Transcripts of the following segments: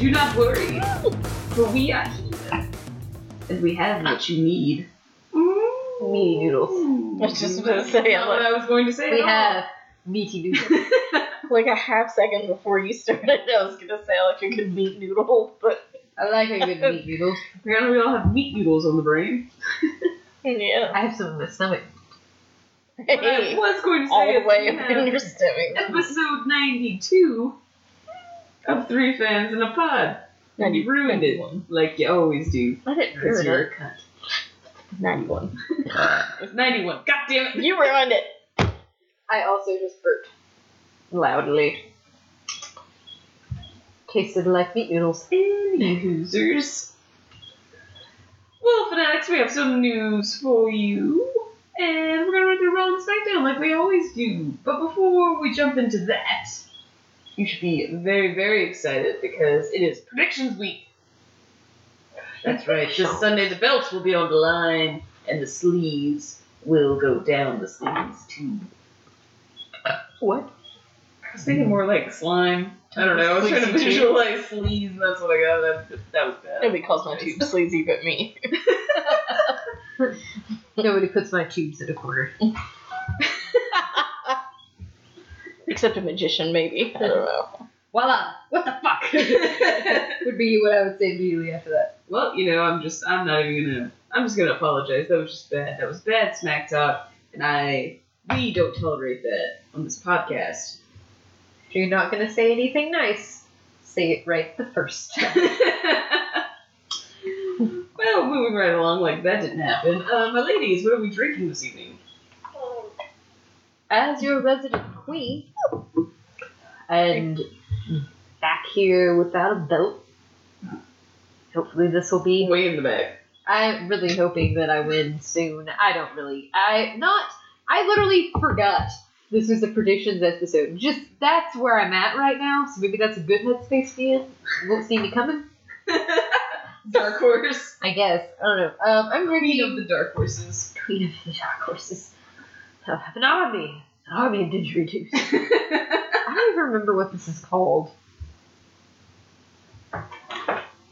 Do not worry, for we are here, and we have what you need. Meaty noodles. I was just gonna say, That's not what I was going to say. We at all. have meaty noodles. like a half second before you started, I was gonna say like a good meat noodle, but I like a good meat noodle. Apparently, we all have meat noodles on the brain. yeah. I have some in my stomach. What I was going to say all the way up in your stomach. episode 92 of Three Fans in a Pod. And you ruined it, like you always do. I didn't Because ruin you're it. a cunt. 91. It's 91. God damn it. You ruined it. I also just burped loudly. Tasted like meat noodles. Users. Well, Fanatics, we have some news for you. And we're gonna run through Raw and SmackDown like we always do. But before we jump into that, you should be very, very excited because it is Predictions Week. That's right. This Sunday the belts will be on the line and the sleeves will go down the sleeves too. What? I was thinking more like slime. I don't know. I was trying to Sleazy tube. visualize sleeves and that's what I got. That, that was bad. Nobody calls my tube sleazy but me. Nobody puts my tubes in a corner. Except a magician, maybe. I don't know. Voila! What the fuck? Would be what I would say immediately after that. Well, you know, I'm just, I'm not even gonna, I'm just gonna apologize. That was just bad. That was bad smack talk, and I, we don't tolerate that on this podcast. If you're not gonna say anything nice, say it right the first time. well, moving right along, like that didn't happen. Uh, my ladies, what are we drinking this evening? As your resident queen, and back here without a belt. Hopefully, this will be Way in the back. I'm really hoping that I win soon. I don't really. I not. I literally forgot this was a predictions episode. Just that's where I'm at right now. So maybe that's a good headspace to be in. You won't see me coming. Dark horse. I guess. I don't know. Um, I'm Queen of the dark horses. Queen of the dark horses. Have an army. An army of didgeridoos. I don't even remember what this is called.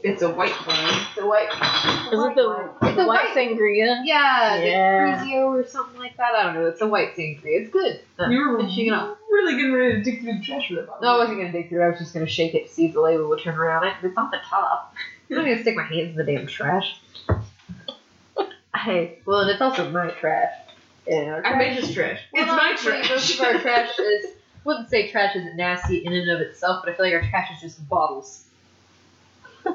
it's a white wine. The white. Is it the, It's the a white white- sangria? Yeah, Yeah. the Grigio or something like that. I don't know. It's a white sangria. It's good. Uh, You were finishing it off. really getting ready to dig through the trash for that bottle. No, I wasn't gonna dig through. I was just gonna shake it to see if the label would turn around. It, it's on the top. I'm not gonna stick my hands in the damn trash. Hey, well, and it's also my trash. And our I trash- made this trash. Well, it's my honestly, trash. Most of our trash is. Wouldn't say trash isn't nasty in and of itself, but I feel like our trash is just bottles.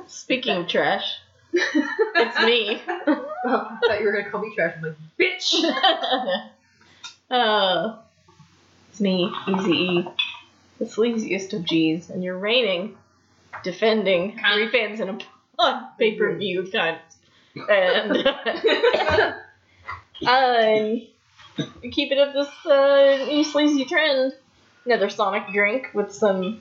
Speaking of trash, it's me. Oh, I thought you were gonna call me trash. I'm like, Bitch. uh, it's me, Easy E, the sleaziest of G's, and you're reigning, defending three fans in a pod pay per view kind. And I it at this uh, sleazy trend. Another Sonic drink with some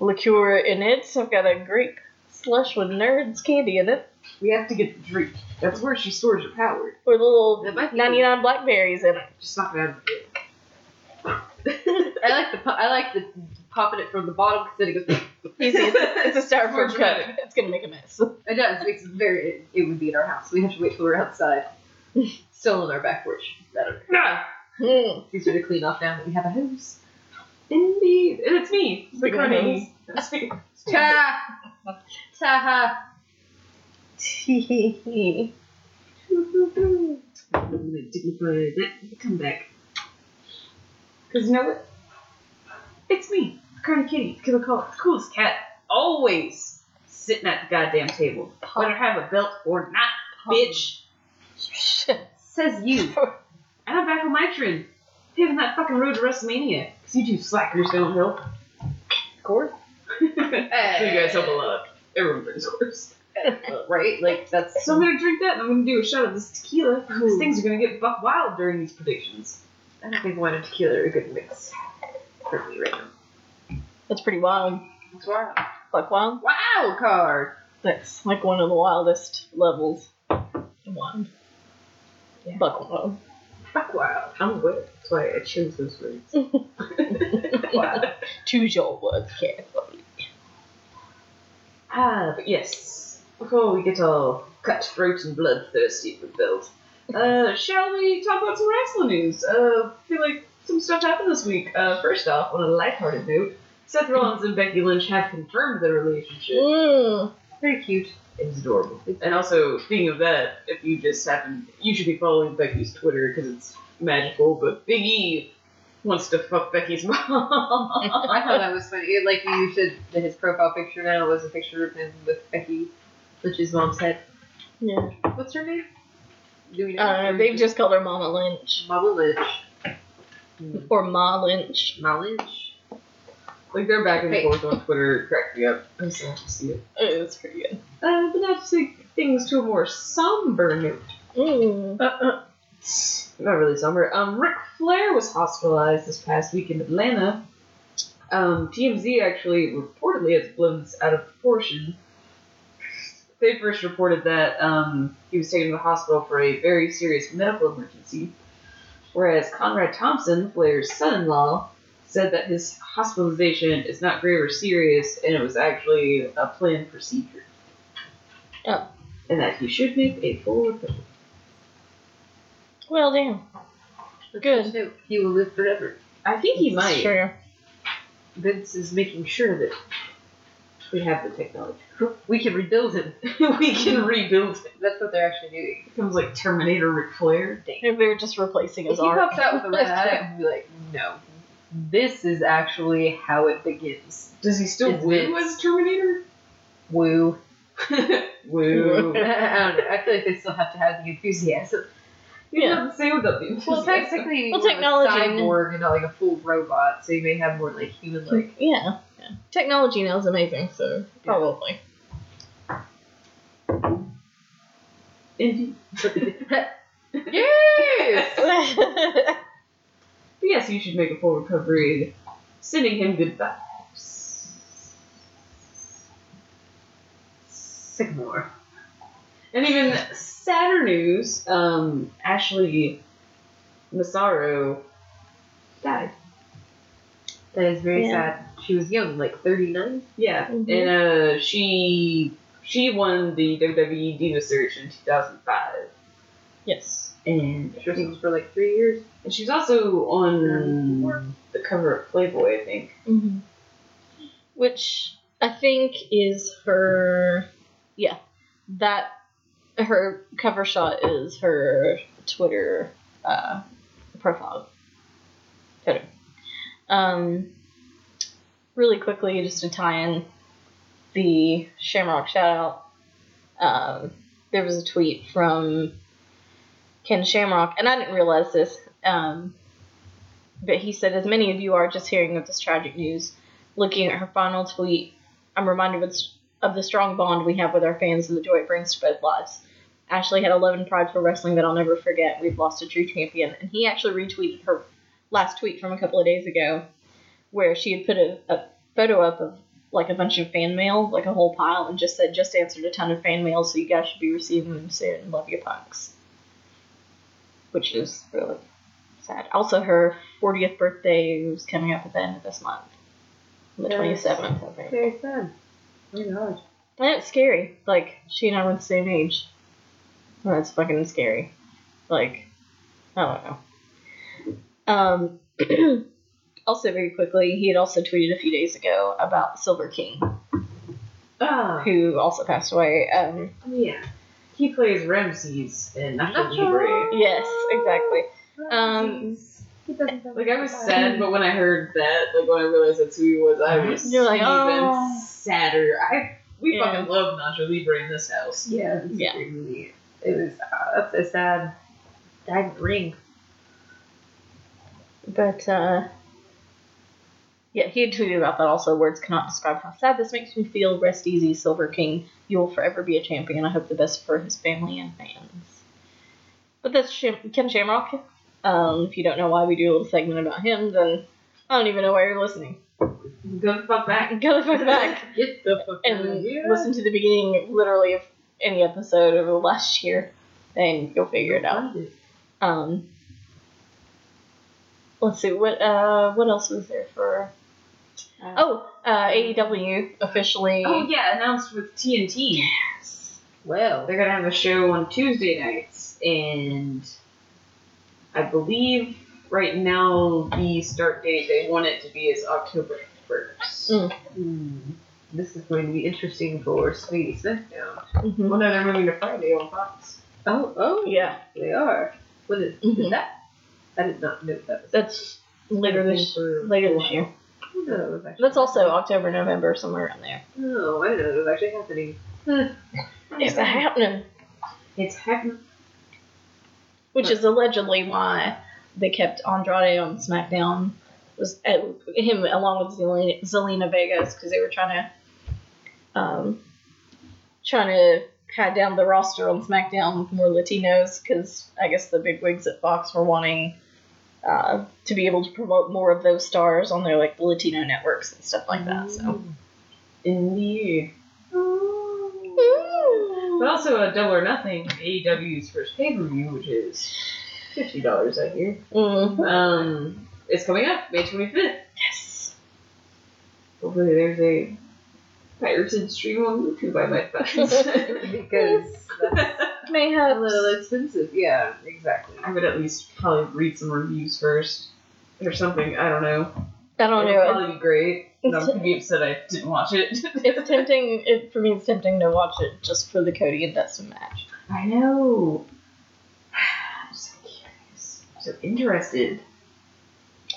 liqueur in it. So I've got a grape slush with nerds candy in it, we have to get the drink. That's where she stores her power. little That might be- 99 blackberries in it. Just knock it out of the I like the I like the popping it from the bottom because then it goes. Easy. It's, it's a More styrofoam cup. dramatic. It's gonna make a mess. It does. It makes it very. It, it would be in our house. We have to wait till we're outside. Still on our back porch. Better. Ah, easier to clean off now that we have a hose. Indeed. And it's me. The Speaking of crummy. Speaking Ta ta Tee. I'm gonna dignify that comeback. Because you know what? It's me, the Carney Kitty, Killer Call, the coolest cat, always sitting at the goddamn table. Whether I have a belt or not, bitch. Says you. And I'm back on my trend. Paving that fucking road to WrestleMania. Because you two slackers don't help. Of course. you guys help a lot. Everyone brings course. right? Like that's. So I'm gonna drink that and I'm gonna do a shot of this tequila. Because Ooh. things are gonna get buck wild during these predictions. I don't think wine and tequila are a good mix for me right now. That's pretty wild. That's wild. Like wild. Wild card. That's like one of the wildest levels. Wild. Yeah. Buck wild. Fuck wild. I'm aware. That's why I chose those words. Wow. Choose your words carefully. Ah, but yes. Before we get all cutthroat and bloodthirsty for build, uh, shall we talk about some wrestling news? Uh, I feel like some stuff happened this week. Uh, first off, on a lighthearted note, Seth Rollins and Becky Lynch have confirmed their relationship. Mm. Very cute. It was adorable. And also, speaking of that, if you just happen, you should be following Becky's Twitter because it's magical. But Big E wants to fuck Becky's mom. I thought that was funny. It, like you should. his profile picture now was a picture of him with Becky Lynch's mom's head. Yeah. What's her name? Do we know? Uh, they've just just called her Mama Lynch. Mama Lynch. Or Ma Lynch. Ma Lynch. Like they're back and forth on Twitter. It cracked me up. I'm sad to see it. It's pretty good. Uh, but now to take things to a more somber note. Mm. Uh, uh, not really somber. Um, Ric Flair was hospitalized this past week in Atlanta. Um, TMZ actually reportedly has blown this out of proportion. They first reported that um, he was taken to the hospital for a very serious medical emergency, whereas Conrad Thompson, Flair's son-in-law, said that his hospitalization is not grave or serious, and it was actually a planned procedure. Oh. And that he should make a full recovery. Well, damn. Good. He will live forever. I think he might. True. Vince is making sure that We have the technology. we can rebuild him. we can rebuild it. That's what they're actually doing. It becomes like Terminator Ric Flair. If they're just replacing If his he arm. pops out with a red eye, I'd be like, no. This is actually how it begins. Does he still It's woo Vince. as Terminator? Woo. woo. I don't know. I feel like they still have to have the enthusiasm. You Yeah. have to say without the Well, technically, Well, more of a technology- cyborg and not like a full robot, so you may have more like human like. Yeah. yeah. Technology now is amazing, so probably. Yes. Yes, you should make a full recovery. Sending him good vibes. Sycamore. And even sadder news, um, Ashley Massaro died. That is very Yeah. sad. She was young, like thirty nine. Yeah, Mhm. and uh, she she won the WWE Diva Search in 2005, yes. And She was for like three years. and she was also on Four. the cover of Playboy, I think. hmm Which I think is her. Yeah. That. Her cover shot is her Twitter uh, profile photo. Um, really quickly, just to tie in the Shamrock shout out, um, there was a tweet from Ken Shamrock, and I didn't realize this, um, but he said, As many of you are just hearing of this tragic news, looking at her final tweet, I'm reminded of, of the strong bond we have with our fans and the joy it brings to both lives. Ashley had 11 prides for wrestling that I'll never forget. We've lost a true champion. And he actually retweeted her last tweet from a couple of days ago where she had put a, a photo up of like a bunch of fan mail, like a whole pile, and just said, just answered a ton of fan mail, so you guys should be receiving them soon. Love you, punks. Which is really sad. Also, her 40th birthday was coming up at the end of this month. The Yes. 27th, I think. Very sad. Oh my it's scary. Like, she and I were the same age. That's fucking scary. Like, I don't know. Um, also, very quickly, he had also tweeted a few days ago about Silver King, Ah, who also passed away. Um, yeah. He plays Ramses in Nacho Nacho. Libre. yes, exactly. Um, Like I was sad, but when I heard that, like when I realized that's who he was, I was You're like, even oh. sadder. I we Yeah. fucking love Nacho Libre in this house. Yeah, it's Yeah. a great. It was. Uh, that's a sad. Sad ring. But uh, yeah, he had tweeted about that also. Words cannot describe how sad this makes me feel. Rest easy, Silver King. You will forever be a champion. I hope the best for his family and fans. But that's Sham- Ken Shamrock. Um, if you don't know why we do a little segment about him, then I don't even know why you're listening. Go the fuck back. Go the fuck back Get the fuck and listen to the beginning, literally, of any episode over the last year, and you'll figure it out. Um, let's see what uh what else was there for Oh, uh, AEW officially. Oh yeah, announced with TNT. Yes. well, They're gonna have a show on Tuesday nights, and I believe right now the start date they want it to be is October first. Mm. hmm, this is going to be interesting for Sweetie SmackDown. Mhm. Well, no, they're moving to Friday on Fox. Oh, oh, Yeah, they are. What is, Mhm. is that? I did not know that. Was that's later this later this year. I didn't know that was actually. That's also October, November, somewhere around there. No, I didn't know that was actually happening. It's happening. It's happening. Which is allegedly why they kept Andrade on SmackDown. Was uh, him along with Zelina, Zelina Vegas because they were trying to, um, trying to pad down the roster on SmackDown with more Latinos because I guess the big wigs at Fox were wanting uh, to be able to promote more of those stars on their like Latino networks and stuff like that. So. Indeed. But also a double or nothing AEW's first pay per view, which is fifty dollars I hear. Mm. Um, it's coming up May twenty fifth. Yes. Hopefully, there's a pirated stream on YouTube. I might find. because that's a little expensive. Yeah, exactly. I would at least probably read some reviews first or something. I don't know. I don't it would know. probably be great. And I'm be upset I didn't watch it. It's tempting. It, for me, it's tempting to watch it just for the Cody and Dustin match. I know. I'm so curious. I'm so interested.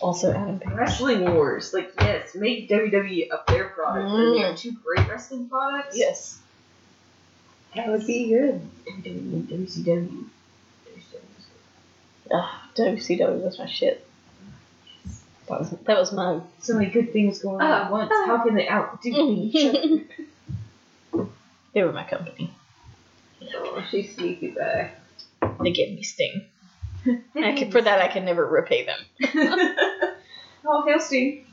Also, Adam Page. Wrestling Wars. Like, yes, make WWE up their product. Mm. They have two great wrestling products. Yes. That would be good. WWE and WCW. Ah, WCW was my shit. That was, that was my. So many good things going on at once. How can they outdo each other? they were my company. Oh, she's sneaky back. They gave me Sting. I could, for that, I can never repay them. oh, hail Steve.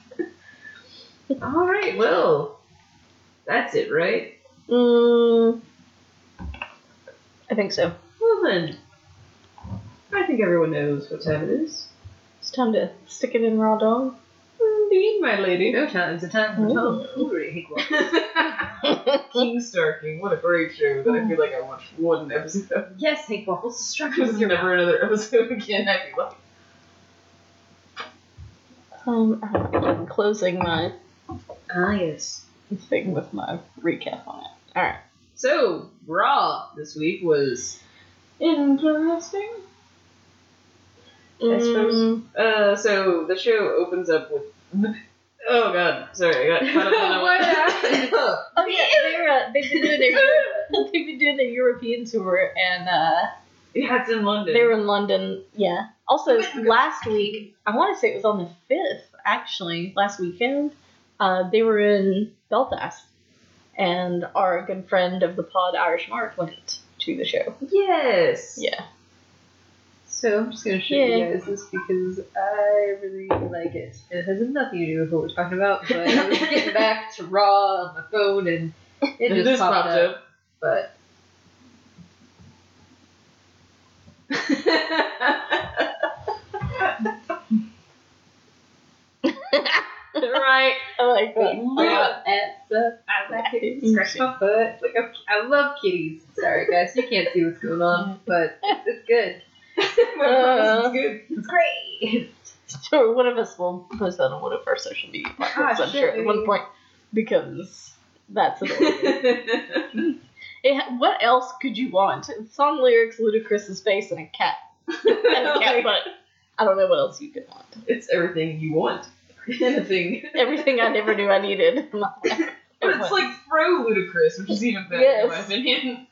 All right, well, that's it, right? Mm, I think so. Well then, I think everyone knows what time it is. It's time to stick it in raw dog. Indeed, my lady. No time. It's a time for Tom. Ooh, he was. King Star King, what a great show that I feel like I watched one episode of. Yes, Hank Waffles struck There's never another episode again, I feel like. um, I'm closing my Ah, yes. thing with my recap on it. All right. So, Raw this week was interesting. I suppose. Mm, Uh, so the show opens up with. Oh god, sorry, I got caught up on What happened? Oh yeah, they're uh, they've been doing their they've been doing their European tour and uh, yeah, it's in London. they were in London. Yeah. Also, last week I want to say it was on the fifth actually last weekend. Uh, they were in Belfast, and our good friend of the pod Irish Mark went to the show. Yes. Yeah. So I'm just gonna show you guys this because I really like it. It has nothing to do with what we're talking about, but I was getting back to Raw on my phone and it And just popped, popped up. up. But right. I like that. look at the I like it. Scratch my butt. Like I love kitties. Sorry guys, you can't see what's going on, but it's good. Uh. is good. It's great. So one of us will post that on one of our social media platforms, Ah, I'm sure, at one point, because that's adorable. It, what else could you want? Song lyrics, Ludacris's face, and a cat. And a cat butt. I don't know what else you could want. it's everything you want. Anything. Everything I never knew I needed. But it's like throw Ludacris, which is even better in my opinion.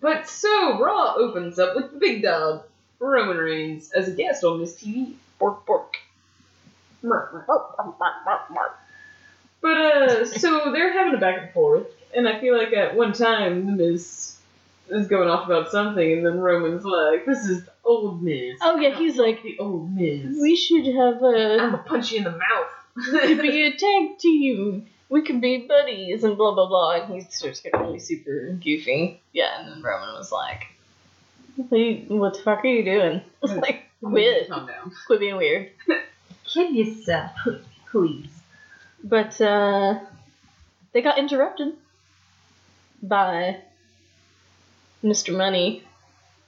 But so Raw opens up with the big dog, Roman Reigns, as a guest on Miz TV. bork bork. But uh, so they're having a back and forth, and I feel like at one time the Miz is going off about something, and then Roman's like, "This is the old Miz." Oh yeah, he's like, the old Miz. we should have I'm a gonna punch you in the mouth. could be a tag team. We could be buddies and blah blah blah. And he starts getting really super goofy. Yeah, and then Roman was like, "What, the fuck are you doing?" Like, quit, Calm down. quit being weird. Can you stop, please? But uh, they got interrupted by Mr. Money.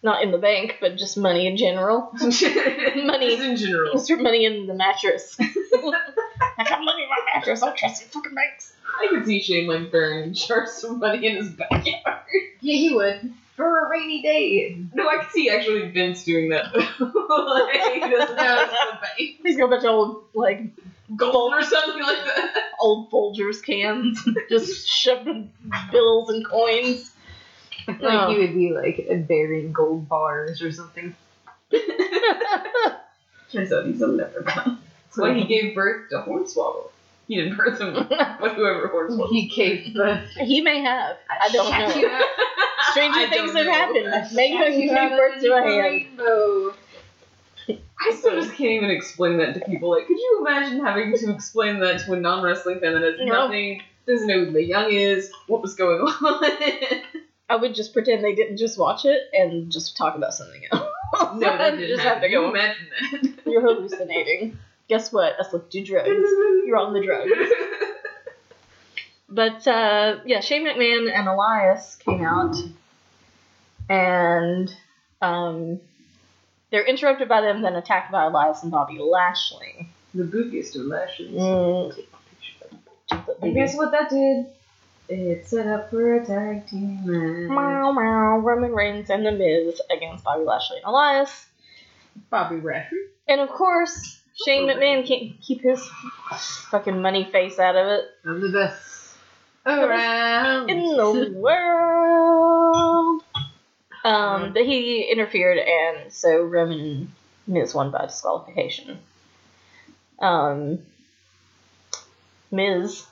Not in the bank, but just money in general. Money. In general. Mr. Money in the mattress. I got money in my mattress. I don't trust you fucking banks. I could see Shane like throwing sharks of money in his backyard. Yeah, he would. For a rainy day. No, I could see actually Vince doing that. like, he doesn't have the bank. He's got a bunch of old, like, Gold or something like that. old Folgers cans, just shoving bills and coins. I feel Oh. like he oh. would be like burying gold bars or something. Turns out he's a leprechaun. That's why he gave birth to Hornswoggle. He didn't birth him, but whoever Hornswoggle. He gave the. he may have. I don't know. Stranger I things have know. happened. Maybe he gave birth to a hand. rainbow. I still just can't even explain that to people. Like, could you imagine having to explain that to a non wrestling fan that has No. nothing, doesn't know who the young is, what was going on? I would just pretend they didn't just watch it and just talk about something else. no, that didn't just happen. have to Can You imagine that. You're hallucinating. Guess what? I slipped you drugs. You're on the drugs. But uh, yeah, Shane McMahon and Elias came out, and um, they're interrupted by them, then attacked by Elias and Bobby Lashley. the goofiest of lashes. Mm. And guess what that did? It set up for a tag team match. Meow, meow, Roman Reigns and The Miz against Bobby Lashley and Elias. Bobby Lashley. And of course, Shane McMahon can't keep his fucking money face out of it. I'm the best around. in the world. Um, but he interfered, and so Roman Miz won by disqualification. Um, Miz,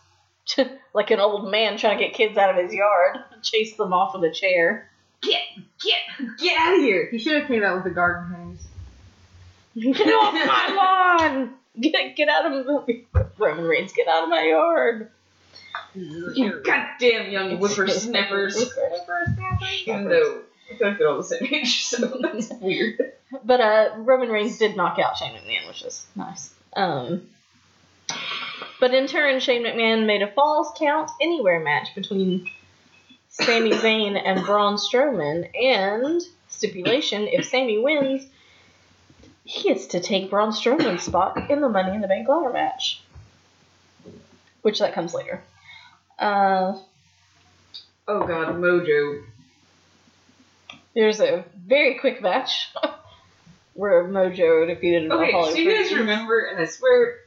like an old man trying to get kids out of his yard, chase them off with a chair. Get, get. Get out of here! He should have came out with the garden hose. Get off my lawn! Get get out of my Roman Reigns, get out of my yard. You goddamn young whippersnappers. Even though I feel like they're all the same age, so that's weird. But uh, Roman Reigns did knock out Shane McMahon, which is nice. Um, but in turn, Shane McMahon made a Falls Count Anywhere match between Sami Zayn and Braun Strowman, and stipulation: if Sami wins, he gets to take Braun Strowman's spot in the Money in the Bank ladder match, which that comes later. Uh, Oh god, Mojo. there's a very quick match where Mojo defeated Okay, Apollo so you guys remember, and I swear,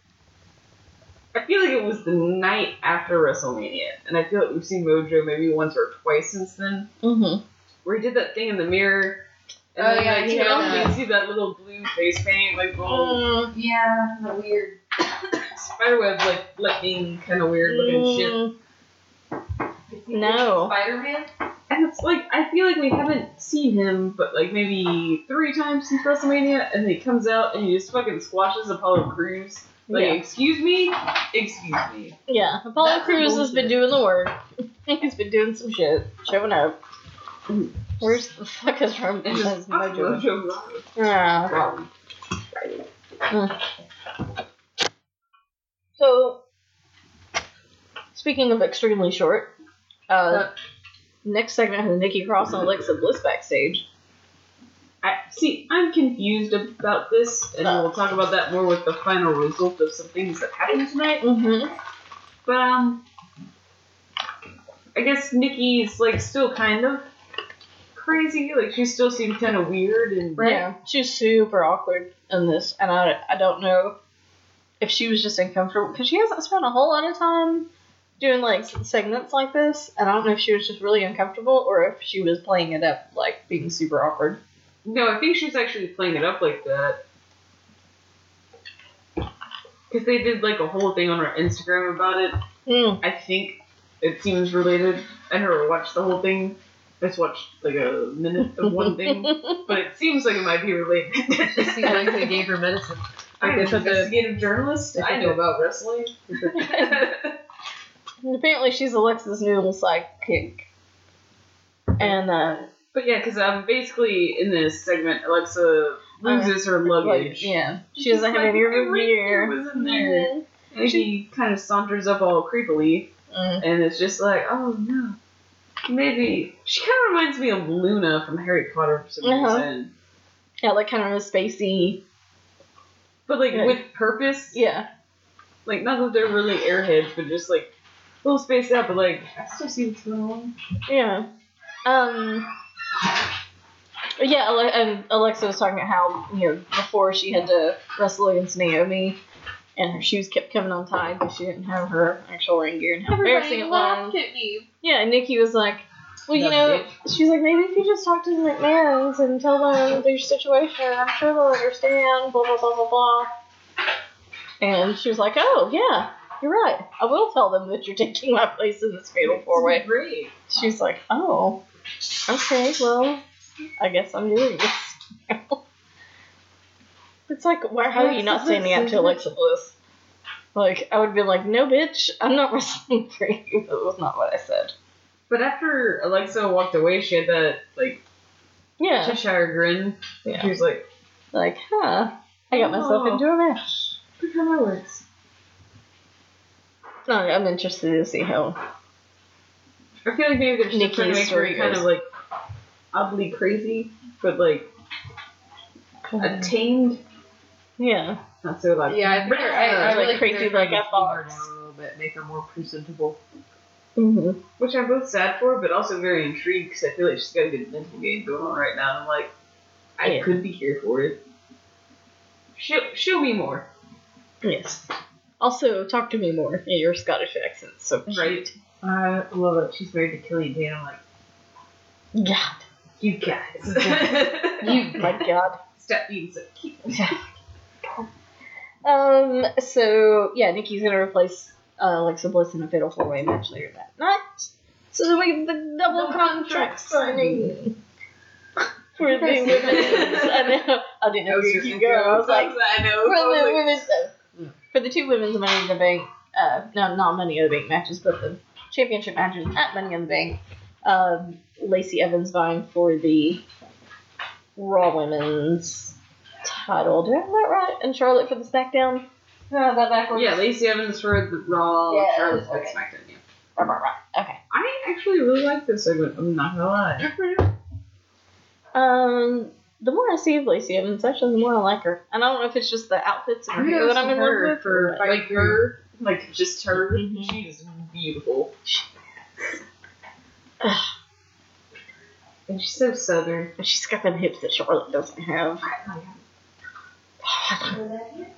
I feel like it was the night after WrestleMania, and I feel like we've seen Mojo maybe once or twice since then, Mm-hmm. where he did that thing in the mirror. And Oh, then, yeah, like, you know, had you see that little blue face paint, like little Mm, Yeah, the weird. spiderweb, like lightning, kind of weird looking shit. mm, No. Spider Man? And it's like I feel like we haven't seen him, but like maybe three times since WrestleMania, and he comes out and he just fucking squashes Apollo Crews. Like, Yeah. excuse me, excuse me. yeah, Apollo That's Crews has been doing the work. He's been doing some shit, showing up. Where's the fuck is Roman? And is just fuck Mojo? Mojo Rawley. Yeah. Rawley. So, speaking of extremely short, uh, Uh. next segment has Nikki Cross and Alexa Bliss backstage. I see. I'm confused about this, and we'll talk about that more with the final result of some things that happened tonight. Mm-hmm. But um, I guess Nikki's like still kind of crazy. Like she still seems kind of weird and Yeah, she's super awkward in this, and I, I don't know if she was just uncomfortable because she hasn't spent a whole lot of time doing like segments like this, and I don't know if she was just really uncomfortable or if she was playing it up like being super awkward. No, I think she's actually playing it up like that. Because they did like a whole thing on her Instagram about it. Mm. I think it seems related. I never watched the whole thing. I just watched like a minute of one thing, but it seems like it might be related. She seemed like they gave her medicine. I'm an put the- investigative journalist. I know about wrestling. Apparently, she's Alexa's new sidekick, and uh, But yeah, because um, basically in this segment, Alexa loses her Like, luggage. yeah. She doesn't have like, any room here. was in there. And she kind of saunters up all creepily, Mm. and it's just like, oh no. Maybe she kind of reminds me of Luna from Harry Potter for some Uh-huh. reason, Yeah, like kind of a spacey. but like Yeah. with purpose. Yeah. Like not that they're really airheads, but just like a little spaced out. But like I still see what's going on. Yeah. Um. But Yeah, and Alexa was talking about how you know before she had to wrestle against Naomi, and her shoes kept coming untied because she didn't have her actual ring gear and how embarrassing it was. at me. Yeah, and Nikki was like, "Well, you That know," she's like, "Maybe if you just talk to the McMahons and tell them your situation, I'm sure they'll understand." Blah blah blah blah blah. And she was like, "Oh yeah, you're right. I will tell them that you're taking my place in this fatal four way." Great. She's like, "Oh, okay, well, I guess I'm doing this." it's like, why, how are you not standing up to Alexa Bliss? Like, I would be like, "No, bitch, I'm not wrestling for you." That was not what I said. But after Alexa walked away, she had that like Yeah, Cheshire grin. Yeah. She was like, like, huh? I got myself Oh. into a mess. "Look how that works." I'm interested to see how. I feel like maybe they're just trying to Nikki's make her kind of like oddly crazy, but like attained. Yeah, Not so like Yeah, I think they're, I, I Like really think crazy they're like to a tame down a little bit, make her more presentable. mm-hmm. which I'm both sad for, but also very intrigued because I feel like she's got a good mental game going on right now. And I'm like, I Yeah. could be here for it. Show, show me more, yes. Also, talk to me more in your Scottish accent. So cute. right? I love it. She's married to Killian Dain. I'm like, God, you guys, you my God. stop being so cute. Um. So yeah, Nikki's gonna replace uh, Alexa Bliss in a fatal four way match later that night. So then we get the double Double contract signing for the women's. I know. I didn't know you go. I was like, I know. for the women's for the two women's Money in the Bank, uh, no, not Money in the Bank matches, but the championship matches at Money in the Bank. Um, Lacey Evans vying for the Raw Women's title. Do I have that right? And Charlotte for the SmackDown. Do I have that backwards? yeah, Lacey Evans for the Raw, Yeah, Charlotte for okay. SmackDown. Yeah. Right, right, right. Okay. I actually really like this segment. I'm not gonna lie. Um, the more I see of Lacey Evans, actually, the more I like her. And I don't know if it's just the outfits and her hair that I'm in love with. for or like her, like just her. Mhm. She is beautiful, and she's so southern. And she's got them hips that Charlotte doesn't have.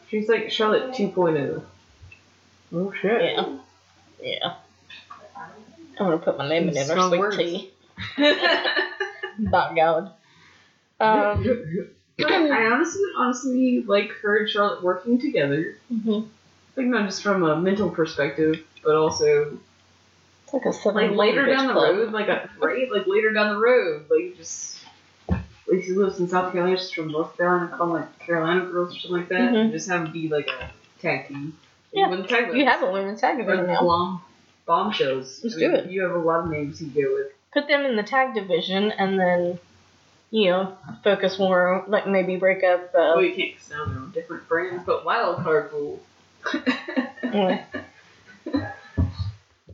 She's like Charlotte 2.0. Oh shit. Yeah. Yeah. I'm gonna put my name in Some it or strong sweet words. tea. By God. Um, But I honestly, honestly like her and Charlotte working together. mhm. Like not just from a mental perspective, but also It's like a seven like later down the club. road, like a right, like later down the road, like just. Lacey lives in South Carolina, she's from North Carolina, call them like Carolina girls or something like that, Mhm. and just have them be like a tag team. Yeah, tag You have a women's tag division now. bomb bombshells. Let's I do it. You have a lot of names you go with. Put them in the tag division and then, you know, focus more, like maybe break up. Uh, well, you can't 'cause now they're on different brands, but wild card rule. yeah.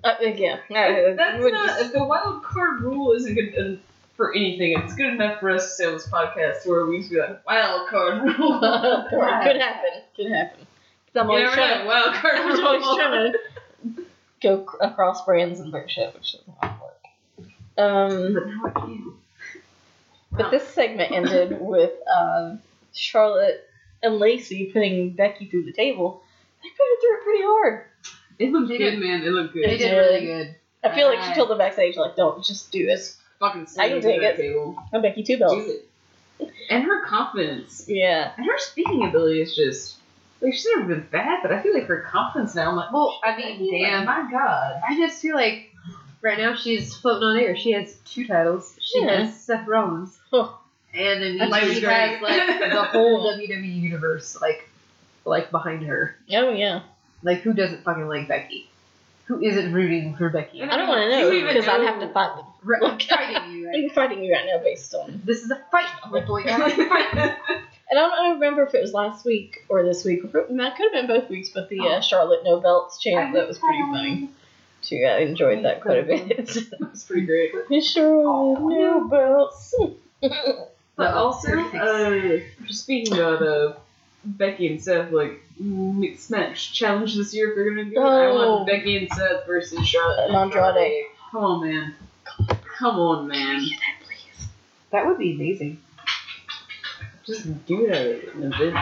Uh, yeah. Uh, That's would not just- the wild card rule isn't good uh, for anything. It's good enough for us to say on this podcast where we used to be like wild card rule. could happen. Could happen. 'Cause I'm you always never trying know. Wild card I'm rule. always trying to go c- across brands and break shit, which doesn't work. Um, But now I can. but this segment ended with um, Charlotte and Lacey putting Becky through the table. They put her through it pretty hard. It looked good, man. It looked good. They did really good. I feel like she told them backstage, like, don't just do it. Fucking I can take it. Table. I'm Becky Two Do Bells. it. And her confidence. Yeah. And her speaking ability is just like she's never been bad, but I feel like her confidence now. I'm like, Well, I mean, damn. my god. I just feel like right now she's floating on air. She has two titles. She Yeah. has Seth Rollins, and then That was she great. has like the whole WWE universe like like behind her. oh yeah. Like who doesn't fucking like Becky? Who isn't rooting for Becky? I don't want to know because I'd have to fight them. Right, I'm fighting you. I'm fighting you right now based on. This is a fight. We're going to fight. And I don't remember if it was last week or this week. Or that could have been both weeks, but the uh, Charlotte No Belts chant that was pretty funny. Too, I enjoyed that quite a bit. that was pretty great. Charlotte No Belts. But also, uh, speaking of uh, Becky and Seth, like mixed match challenge this year, if they're gonna do it, I Oh. want Becky and Seth versus Charlotte And Andrade. Come on, man. Come on, man. That would be amazing. Just do it at an event.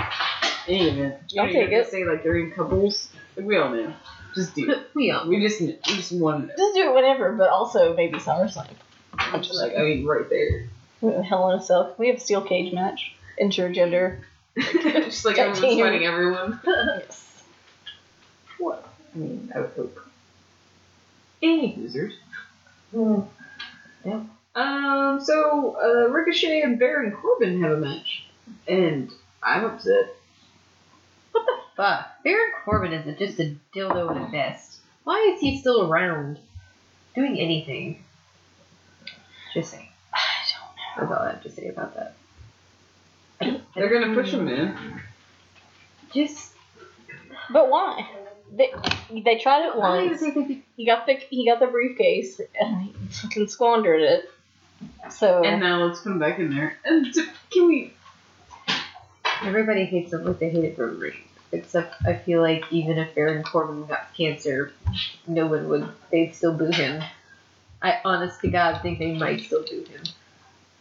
Any event. You I'll don't take have to it. Say like they're in couples. Like we all know. Just do it. We all. We just we just want to know. Just do it whenever, but also maybe SummerSlam. I'm just like I mean right there. Hell in a Cell. We have a steel cage match. Intergender. just like everyone's team. fighting everyone. yes. I mean, I would hope. Any losers. Yeah. Um. So uh, Ricochet and Baron Corbin have a match, and I'm upset. What the fuck? Baron Corbin is just a dildo at best. Why is he still around? Doing anything? Just saying. I don't know. That's all I have to say about that. They're gonna push him in. Just. But why? They, they tried it I don't even once. think they could. He got the he got the briefcase and he fucking squandered it. So And now let's put him back in there. And can we? Everybody hates him like they hate it for a reason. Except I feel like even if Baron Corbin got cancer, no one would. They'd still boo him. I honest to God think they might still boo him.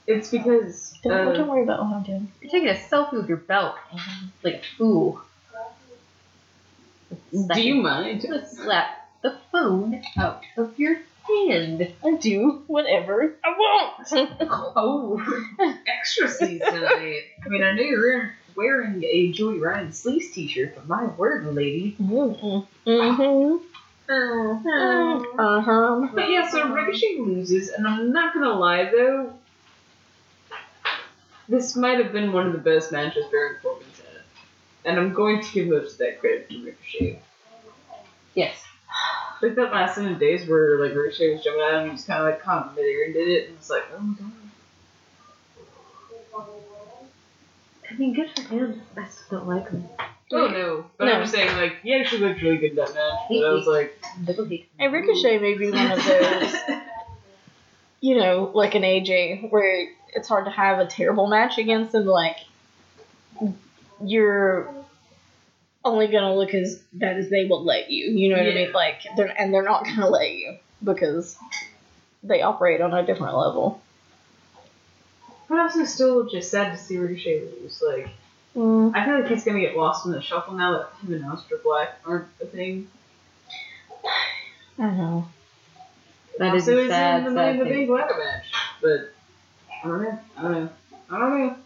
It's because don't, uh, don't worry about what I'm doing. You're taking a selfie with your belt like a fool. do you mind? Just slap the phone out of your hand. I do whatever I want. Oh, extra sleeves tonight. I mean, I know you're wearing, wearing a Joey Ryan sleeves t-shirt, but my word, lady. mm-hmm. Mm-hmm. Uh-huh. But yeah, so Ricochet loses, and I'm not gonna lie though, this might have been one of the best matches Baron Corbin's had. And I'm going to give most of that credit to Ricochet. Yes. Like that last seven days where like Ricochet was jumping out and he just kinda like caught him midair and did it, and it's like, oh my god. I mean, good for him. I still don't like him. Oh no. But No. I'm just saying, like, he actually looked really good in that match. But I was like, Double hate. And Ricochet may be one of those, you know, like an AJ, where it's hard to have a terrible match against him. Like, you're only gonna look as bad as they will let you. You know what I mean? Like, they're and they're not gonna let you because they operate on a different level. but also still just sad to see Ricochet lose. Like, Mm. I feel like he's gonna get lost in the shuffle now that him and Aleister Black aren't a thing. I don't know. That is also a sad, in the sad Money in the thing. Bank ladder match, but I don't know. I don't know. I don't know.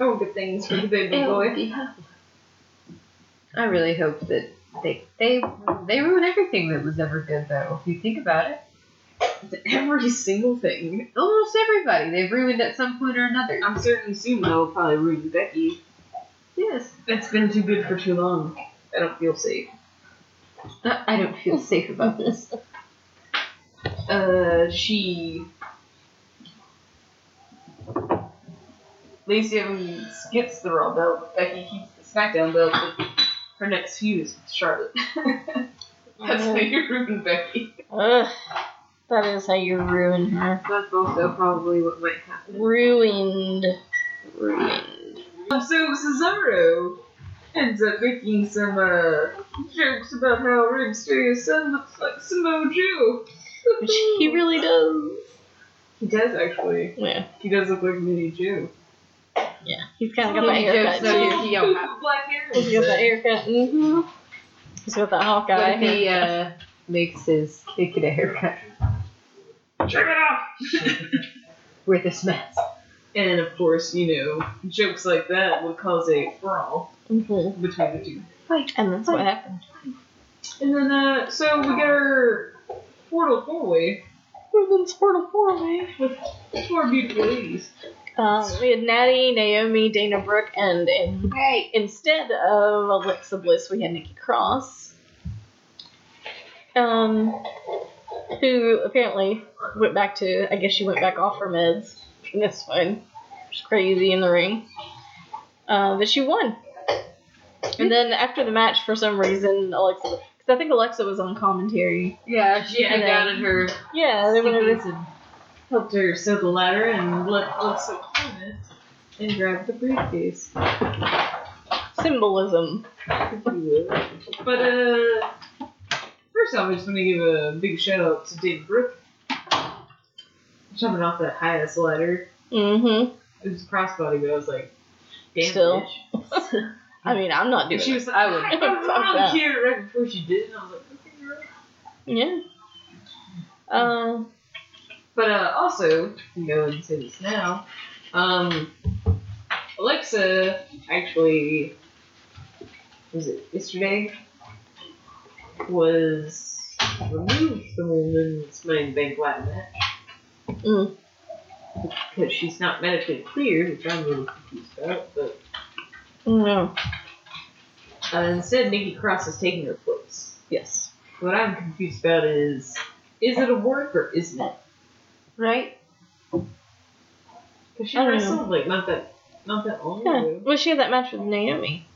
Oh, good things for the baby boy. I really hope that they they they ruin everything that was ever good though. If you think about it, Every single thing. almost everybody they've ruined at some point or another. I'm certain soon they'll probably ruin Becky. Yes, It's been too good for too long. I don't feel safe. I I don't feel safe about this. Uh, she. Lacey Evans gets the Raw belt, Becky keeps the SmackDown belt. But her next feud is with Charlotte. That's how you ruin Becky. Ugh, that is how you ruin her. That's also probably what might happen. Ruined. Ruined. So Cesaro ends up making some uh, jokes about how Mysterio's son looks like Samoa Joe. Which he really does. He does actually. Yeah. He does look like Mini Joe. Yeah. He's kind of got that haircut jokes that too. he- yeah. Black hair. He's got that haircut. Mm-hmm. He's got that What Hawkeye if he uh, makes his kid get a haircut Check it off. with this mess. And of course, you know, jokes like that would cause a brawl Mhm. between the two. And that's what happened. And then, uh, so we get our Fatal Four Way Women's Fatal 4 way. with four beautiful ladies. Um, we had Natty, Naomi, Dana Brooke, and, and Hey, instead of Alexa Bliss, we had Nikki Cross. Um, who apparently went back to, I guess she went back off her meds. That's fine. She's crazy in the ring. Uh, but she won. And then after the match, for some reason, Alexa, because I think Alexa was on commentary. Yeah, she Yeah, came and down then- her Yeah, they went over. and Helped her set the ladder and let Alexa climb it and grab the briefcase. Symbolism. But uh, first off, I just want to give a big shout out to Dana Brooke jumping off that highest ladder. Mm-hmm. It was crossbody, but I was like, damn Still. I mean, I'm not doing And she it. was like, I would- I'm don't that. right before she did, and I was like, okay, girl. Yeah. Uh, But uh, also, to go into this now, um, Alexa actually, was it yesterday, was removed from the women's Money Bank ladder match. Mm. Because she's not medically cleared, which I'm really confused about, but no. uh, instead Nikki Cross is taking her place. Yes. What I'm confused about is, is it a work or isn't it? Right? Because she I don't know. like not that, not that long Yeah. ago. Well, she had that match with Naomi.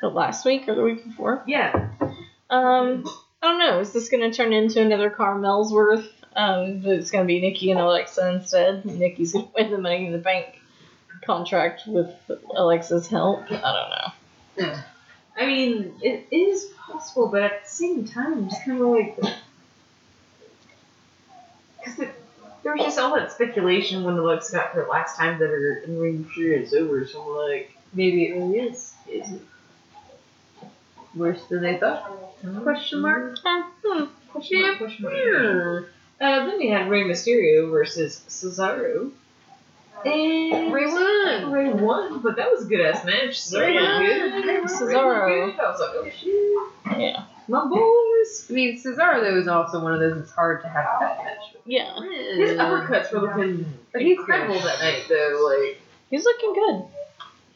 What, last week or the week before? Yeah, Um, I don't know. Is this going to turn into another Carmella Ellsworth? Um, but it's going to be Nikki and Alexa instead. Nikki's going to win the Money in the Bank contract with Alexa's help. I don't know. I mean, it is possible, but at the same time, it's kind of like. Because there was just all that speculation when Alexa got her last time that her in ring career is over, so I'm like, maybe it really is. Is it? worse than they thought. Question mark. Uh, hmm. Question mark, question mark. Uh, then we had Rey Mysterio versus Cesaro. And Rey won. Rey won, but that was a good ass match. Rey good. Cesaro. Good. I was like, oh shit. Yeah. My boys. I mean, Cesaro though is also one of those it's hard to have that match. with. Yeah. His uppercuts were looking But he's incredible good. that night, though. Like, He's looking good.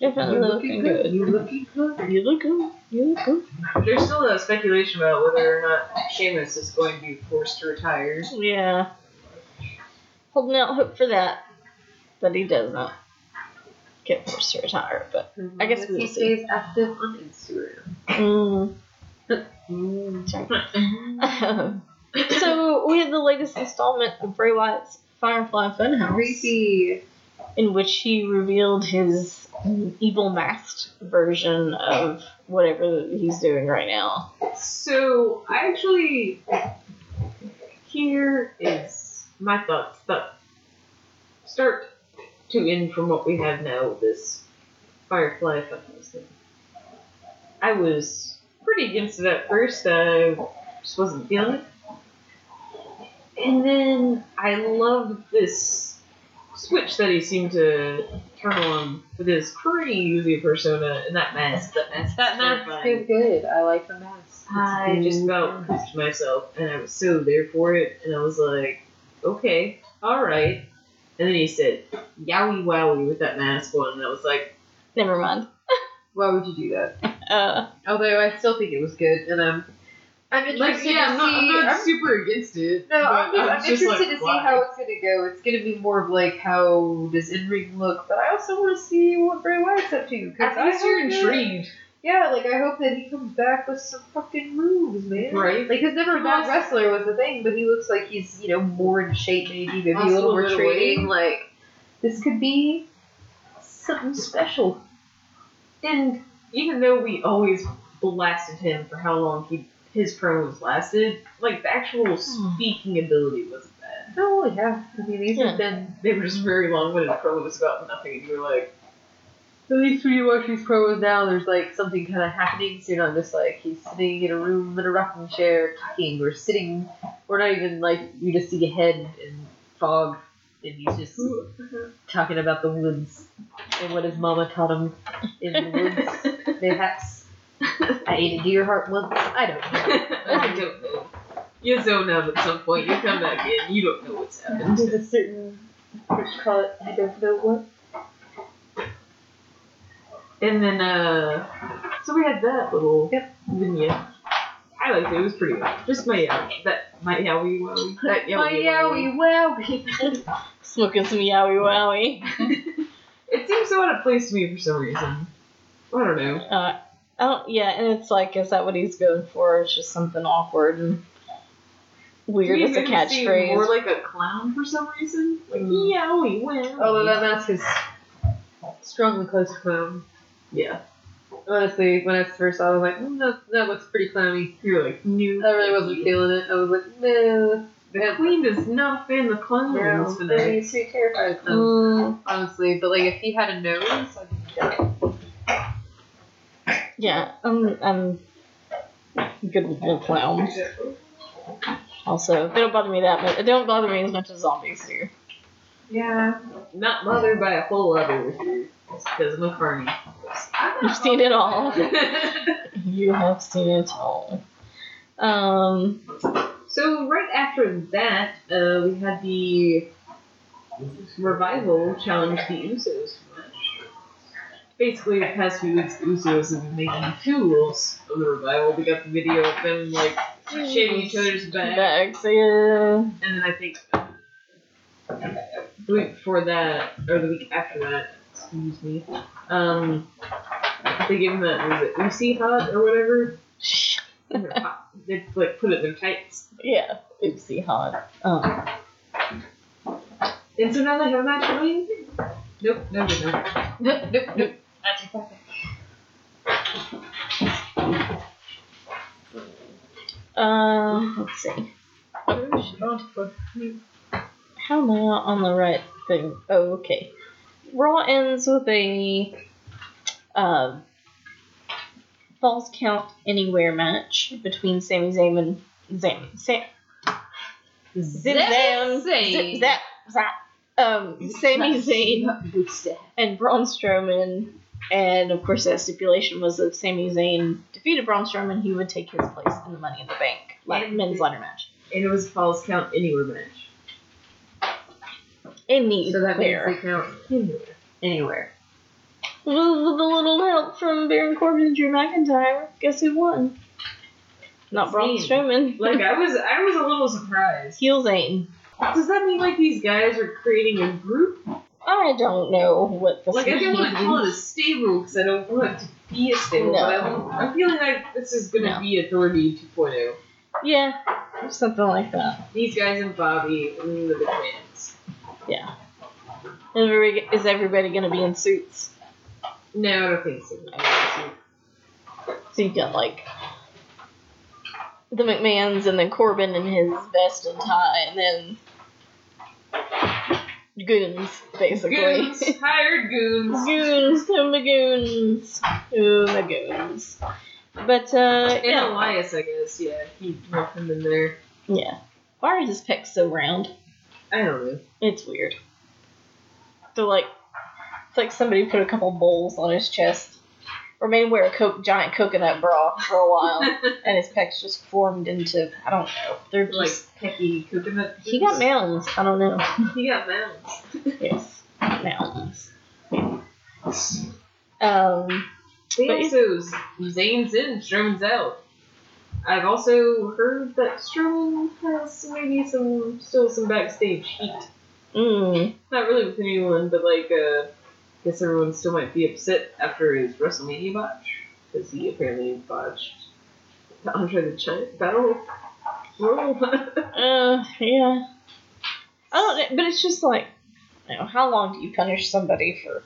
Definitely You looking, good. You looking good. You look good. You look good. there's still a speculation about whether or not Sheamus is going to be forced to retire. Yeah. Holding out hope for that. But he does not get forced to retire. But I guess we'll he see. stays active on Instagram. mm. so we had the latest installment of Bray Wyatt's Firefly Funhouse, Creepy. in which he revealed his evil masked version of whatever he's doing right now. So, I actually. Here is my thoughts. That start to end from what we have now with this Firefly Funhouse thing. I was pretty against it at first. I just wasn't feeling it. And then I loved this switch that he seemed to turn on with his user persona and that mask. That mask. That mask is good. I like the mask. I just felt pushed myself, and I was so there for it, and I was like, okay, all right. And then he said, yowie wowie with that mask on, and I was like, Never mind. Why would you do that? Uh, Although I still think it was good, and I'm I'm interested like, yeah, to I'm not, see. I'm not I'm- super against it. no, but I'm, just, I'm interested like, to see why? how it's gonna go. It's gonna be more of like how does in ring look, but I also want to see what Bray Wyatt's up to. Cause At least you're intrigued, Yeah, like I hope that he comes back with some fucking moves, man. right? Like his never a bad wrestler was the thing, but he looks like he's you know more in shape, maybe maybe a little little more training. Like this could be something special. And even though we always blasted him for how long he his promos lasted, like the actual hmm. speaking ability wasn't bad. Oh yeah, I mean these Yeah. have been. They were just very long-winded promos about nothing, and you were like, At least when you watch these promos now, there's like something kind of happening, so you're not just like he's sitting in a room in a rocking chair talking, or sitting, or not even like you just see a head and fog, and he's just talking about the woods and what his mama taught him in the woods. Mayhaps I ate a deer heart once. I don't know. I don't know. You zone out at some point, you come back in, you don't know what's happened. There's a certain what you call it. I don't know what. And then, uh, so we had that little Yep. vignette. I liked it. It was pretty good. Just my yow, that my yowie wowie, that My yowie yowie wowie. Smoking some yowie wowie. It seems so out of place to me for some reason. I don't know. Uh, I don't, yeah, and it's like, is that what he's going for? It's just something awkward and weird as a it made him catchphrase. More like a clown for some reason. Like Mm. yowie wow. Although that mask is strongly close to clown. Yeah, Honestly, when I first saw it, I was like, mm, that, that looks pretty clowny. you're like new. I really wasn't feeling it. I was like, no. The queen does not fan the clowns. No, for that. too terrified of them. Mm, Honestly, but like if he had a nose, I'd be done. yeah, I'm, I'm good with the clowns. Also, they don't bother me that much. They don't bother me as much as zombies do. Yeah, not bothered by a whole other because I'm a. You've seen it all. You have seen it all. Um, So right after that, uh, we had the revival challenge the Usos. Basically, the past few weeks, the Usos have been making tools of the revival. We got the video of them like shaving each other's back, bags, yeah. and then I think the week before that, or the week after that, excuse me, um, they gave them that was it Usi hut or whatever. Hot- They like put it in their tights. Yeah, oopsie hot. Um, And so now they have a match going? Nope, no, no, no. Nope, nope, nope. uh, let's see. How am I not on the right thing? Oh, okay. Raw ends with a uh, falls count anywhere match between Sami Zayn and Zam, Sam, Zip Zam, Zip Zap Zap. Um, Sami Zayn and Braun Strowman, and of course that stipulation was that Sami Zayn defeated Braun Strowman, he would take his place in the Money in the Bank like, men's ladder match. And it was a falls count anywhere match. Anywhere. So that means they count hmm. Anywhere. anywhere. With a little help from Baron Corbin and Drew McIntyre, guess who won? Not Braun. Strowman. Like I was I was a little surprised. Heel Zayn. Does that mean like these guys are creating a group? I don't know what the Like I don't want to call it a stable because I don't want it to be a stable, No. but I'm, I'm feeling like this is gonna No. be Authority 2.0. Yeah, something like that. These guys and Bobby and the McMahons. Yeah. Everybody, is everybody gonna be in suits? No, I don't think so. So you got like the McMahons and then Corbin in his vest and tie, and then goons, basically. Goons, hired goons. goons, who my goons, my goons. But uh, And yeah, Elias, I guess, yeah, he left him in there. yeah. Why are his pecs so round? I don't know. It's weird. They're like, it's like somebody put a couple bowls on his chest, or made him wear a co- giant coconut bra for a while, and his pecs just formed into I don't know. They're like just pecky coconut. he got mounds. I don't know. He got mounds. yes, mounds. Um, But also Zayn's in, Strowman's out. I've also heard that Strowman has maybe some still some backstage heat. Mm, Not really with anyone, but like uh, guess everyone still might be upset after his WrestleMania botch because he apparently botched the Andre the Giant battle. Uh, yeah. I don't know, but it's just like, you know, how long do you punish somebody for?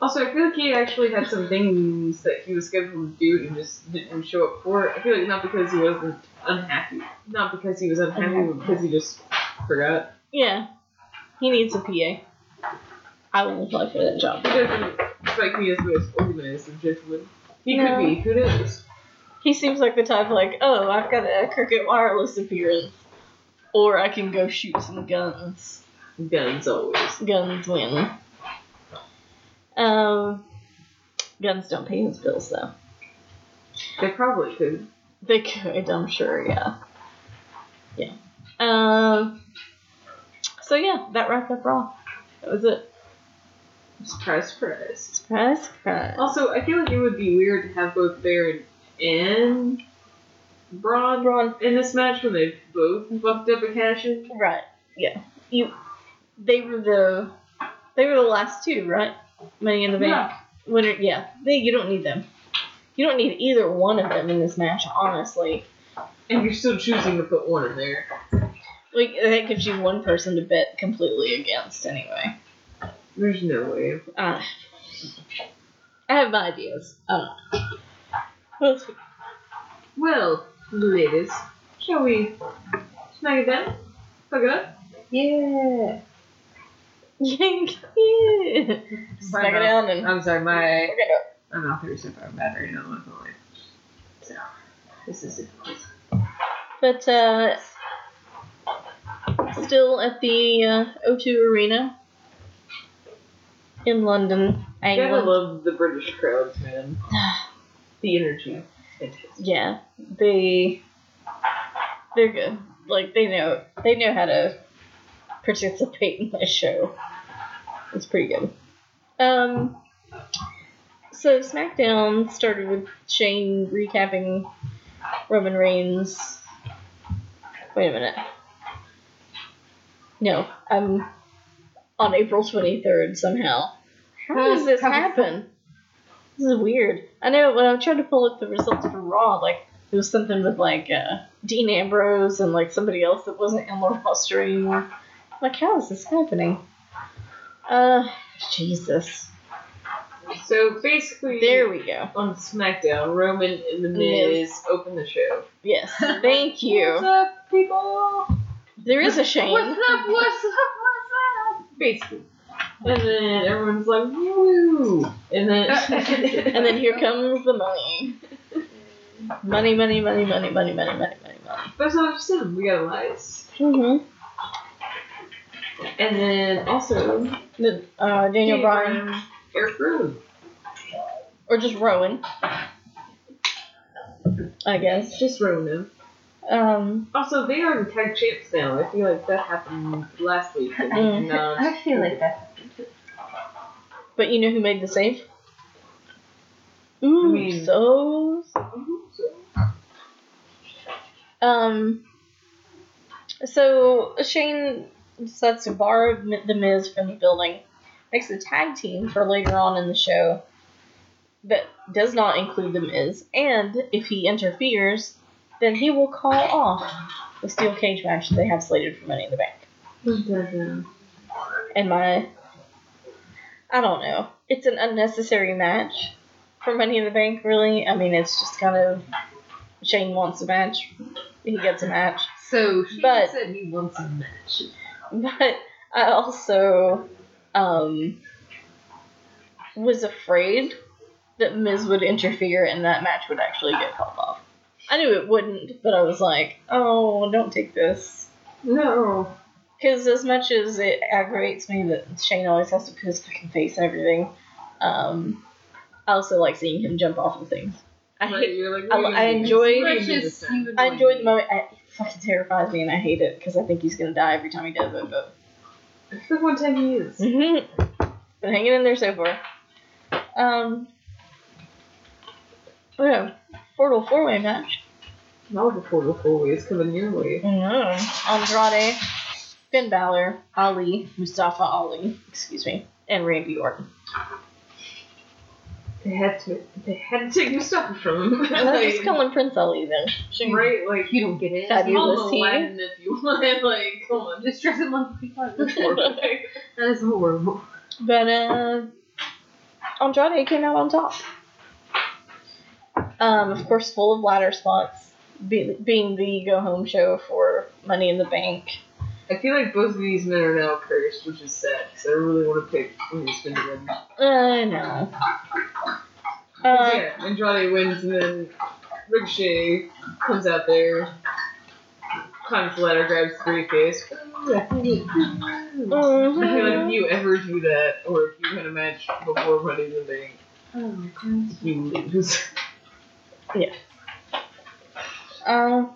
Also, I feel like he actually had some things that he was scheduled to do and just didn't show up for. I feel like not because he wasn't unhappy, not because he was unhappy, but because he just forgot. Yeah, he needs a PA. I won't apply for that job. He doesn't strike me as the most organized of gentlemen. He No. could be. Who knows? He seems like the type like, oh, I've got a cricket wireless appearance, or I can go shoot some guns. Guns always. Guns win. Um, guns don't pay his bills though. They probably could. They could, I'm sure. Yeah. Yeah. Um. So yeah, that wrapped up Raw. That was it. Surprise, surprise. Surprise, surprise. Also, I feel like it would be weird to have both Baron and Braun Braun. in this match when they both fucked up a cash in? Right. Yeah. You. They were the. They were the last two, right? Money in the Bank. Yeah. Winner. Yeah. They. You don't need them. You don't need either one of them in this match, honestly. And you're still choosing to put one in there. Like that gives you one person to bet completely against, anyway. There's no way. Uh, I have my ideas. I don't. We'll see. Well, ladies, shall we smack it down? Fuck it up? Yeah. yeah. Smack it down and I'm sorry, my fuck it up. my hurts so far bad right now. I'm not gonna. So this is it. But uh, still at the uh, O2 Arena in London, I gotta love the British crowds, man. The energy. Fantastic. Yeah, they they're good. Like they know they know how to participate in this show. It's pretty good. Um, so SmackDown started with Shane recapping Roman Reigns. Wait a minute. No, I'm on April 23rd somehow. How does this happen? This is weird. I know when I tried to pull up the results for Raw, like it was something with like uh, Dean Ambrose and like somebody else that wasn't in the roster anymore. Like, how is this happening? Uh, Jesus. So basically, There we go. on SmackDown, Roman and the Miz open the show. Yes, thank you. What's up, people? There is a Shane. What's up? What's up? What's up? Basically. And then everyone's like, woo! And then. And then here comes the money. Money, money, money, money, money, money, money, money, money. That's not just him. We got Elias. Mm-hmm. And then also. The, uh, Daniel Bryan, Eric Rowan. or just Rowan, I guess. Just Rowan. Um, Also, they are the tag champs now. I feel like that happened last week. and they Mm. not- I feel like that. but you know who made the save? Ooh, I mean- so Um, so Shane decides to borrow M- the Miz from the building, makes a tag team for later on in the show that does not include the Miz, and if he interferes, then he will call off the steel cage match they have slated for Money in the Bank. And my, I don't know, it's an unnecessary match for Money in the Bank. Really, I mean, it's just kind of Shane wants a match, he gets a match. So she But- said he wants a match. But I also um, was afraid that Miz would interfere and that match would actually get called off. I knew it wouldn't, but I was like, oh, don't take this. No. Because as much as it aggravates me that Shane always has to put his fucking face and everything, um, I also like seeing him jump off of things. I Right, hate, like, I- what are you I gonna enjoyed- What are you Much gonna do as this time? you I enjoyed the moment. I, it fucking terrifies me and I hate it because I think he's gonna die every time he does it, but It's the one time he is. Mm-hmm. Been hanging in there so far. Um. Oh yeah, Fatal four way match. Not the Fatal 4 way is coming your way. Mm-hmm. Andrade, Finn Balor, Ali, Mustafa Ali, excuse me, and Randy Orton. They had to. They had to take Mustafa from him. Let's just call him Prince Ali then. Right, like You don't get it. Fabulous. he? Aladdin if you want. Like, come on. Just dress him like That's horrible. that is horrible. But uh, Andrade came out on top. Um, of course, full of ladder spots, be, being the go home show for Money in the Bank. I feel like both of these men are now cursed, which is sad because I really want to pick who's going to win. I know. Uh, yeah, Andrade wins, and then Ricochet comes out there, climbs the ladder, grabs the briefcase. I feel like if you ever do that, or if you had a match before Money in the Bank, Oh, you lose. Um,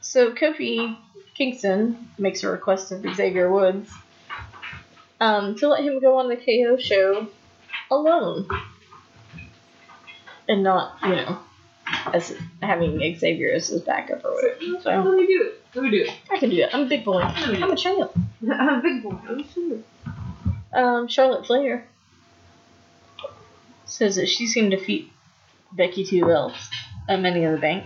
so Kofi Kingston makes a request of Xavier Woods um, to let him go on the KO show alone and not, you know, as having Xavier as his backup or whatever. Let So me do it. Let me do it. I can do that. I'm a big boy. Let I'm a it. champ. I'm a big boy. Oh, sure. Um, Charlotte Flair says that she's going to defeat Becky Two Belts at Money in the Bank.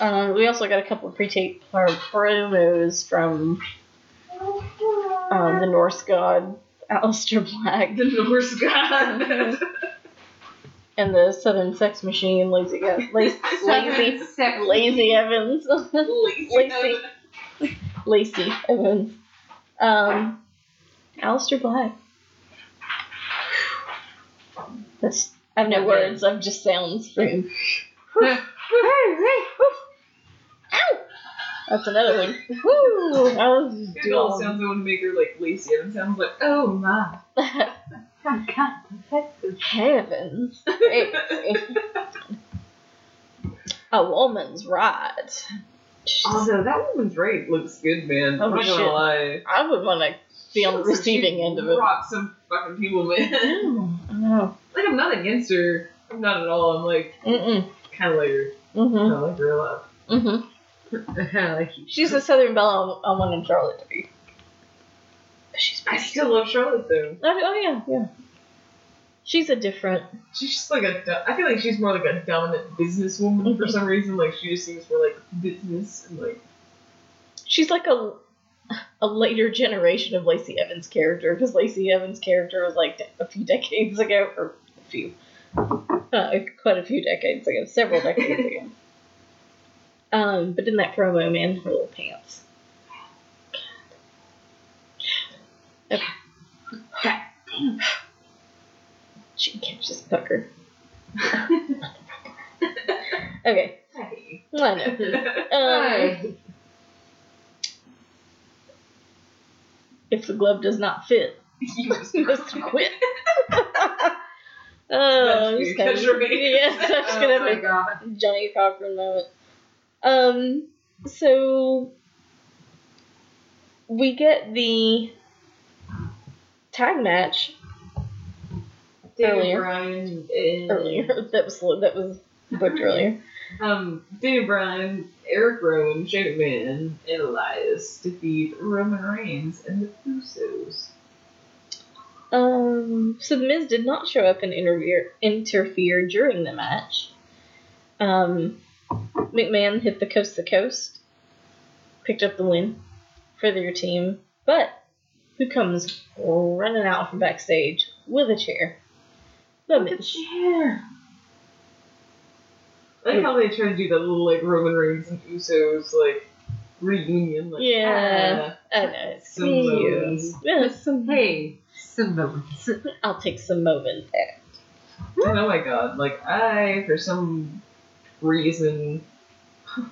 Um, we also got a couple of pre-tape or promos from um, the Norse god Aleister Black The Norse god. and the Southern Sex Machine Lazy Lazy Lazy, Sex. Lazy Evans Lazy. Lacy. Lacey Evans. Um, Aleister Black. That's I have no Okay. words. I'm just sounds for him. Ow! That's another one. Woo! I was just It all sounds I want to make her like Lacey Evans sounds like, oh my. Oh, God, perfect. Heavens. A woman's right. Also, that woman's right looks good, man. Oh, I'm not gonna lie. I would want to be on the receiving end of it. Rock some fucking people, man. I know. Like I'm not against her. I'm not at all. I'm like Mm-mm. kind of like her. Mm-hmm. I like her a lot. Mm-hmm. Like. She's the Southern Belle I I wanted Charlotte to be. She's I still love Charlotte though. Oh, oh yeah, yeah. She's a different. She's just like a. do- I feel like she's more like a dominant businesswoman for Mhm. some reason. Like she just seems more like business and like. She's like a a later generation of Lacey Evans' character because Lacey Evans' character was like a few decades ago, or a few, uh, quite a few decades ago, several decades ago. Um, but in that promo, man, her little pants. Okay. She can catch this pucker. Okay, Hey. I know. Um, Hi. if the glove does not fit, you must quit. oh, That's I'm just gonna, yes, I'm just Oh gonna my make god. Johnnie Cochran moment. Um, so we get the tag match Daniel Earlier. Bryan and earlier. That was that was booked earlier. Um, Daniel Bryan, Eric Rowan, Shane McMahon, and Elias defeat Roman Reigns and the Usos. Um, so the Miz did not show up and interfere interfere during the match. Um, McMahon hit the coast to coast, picked up the win for their team, but who comes running out from backstage with a chair? The Miz. chair. I like how they try to do that little like Roman Reigns and Usos like reunion. Like, Yeah. I know. It's Some cute. moments. Yeah, some, Hey, some moments. I'll take some moment there. ah. And oh my god, like I for some reason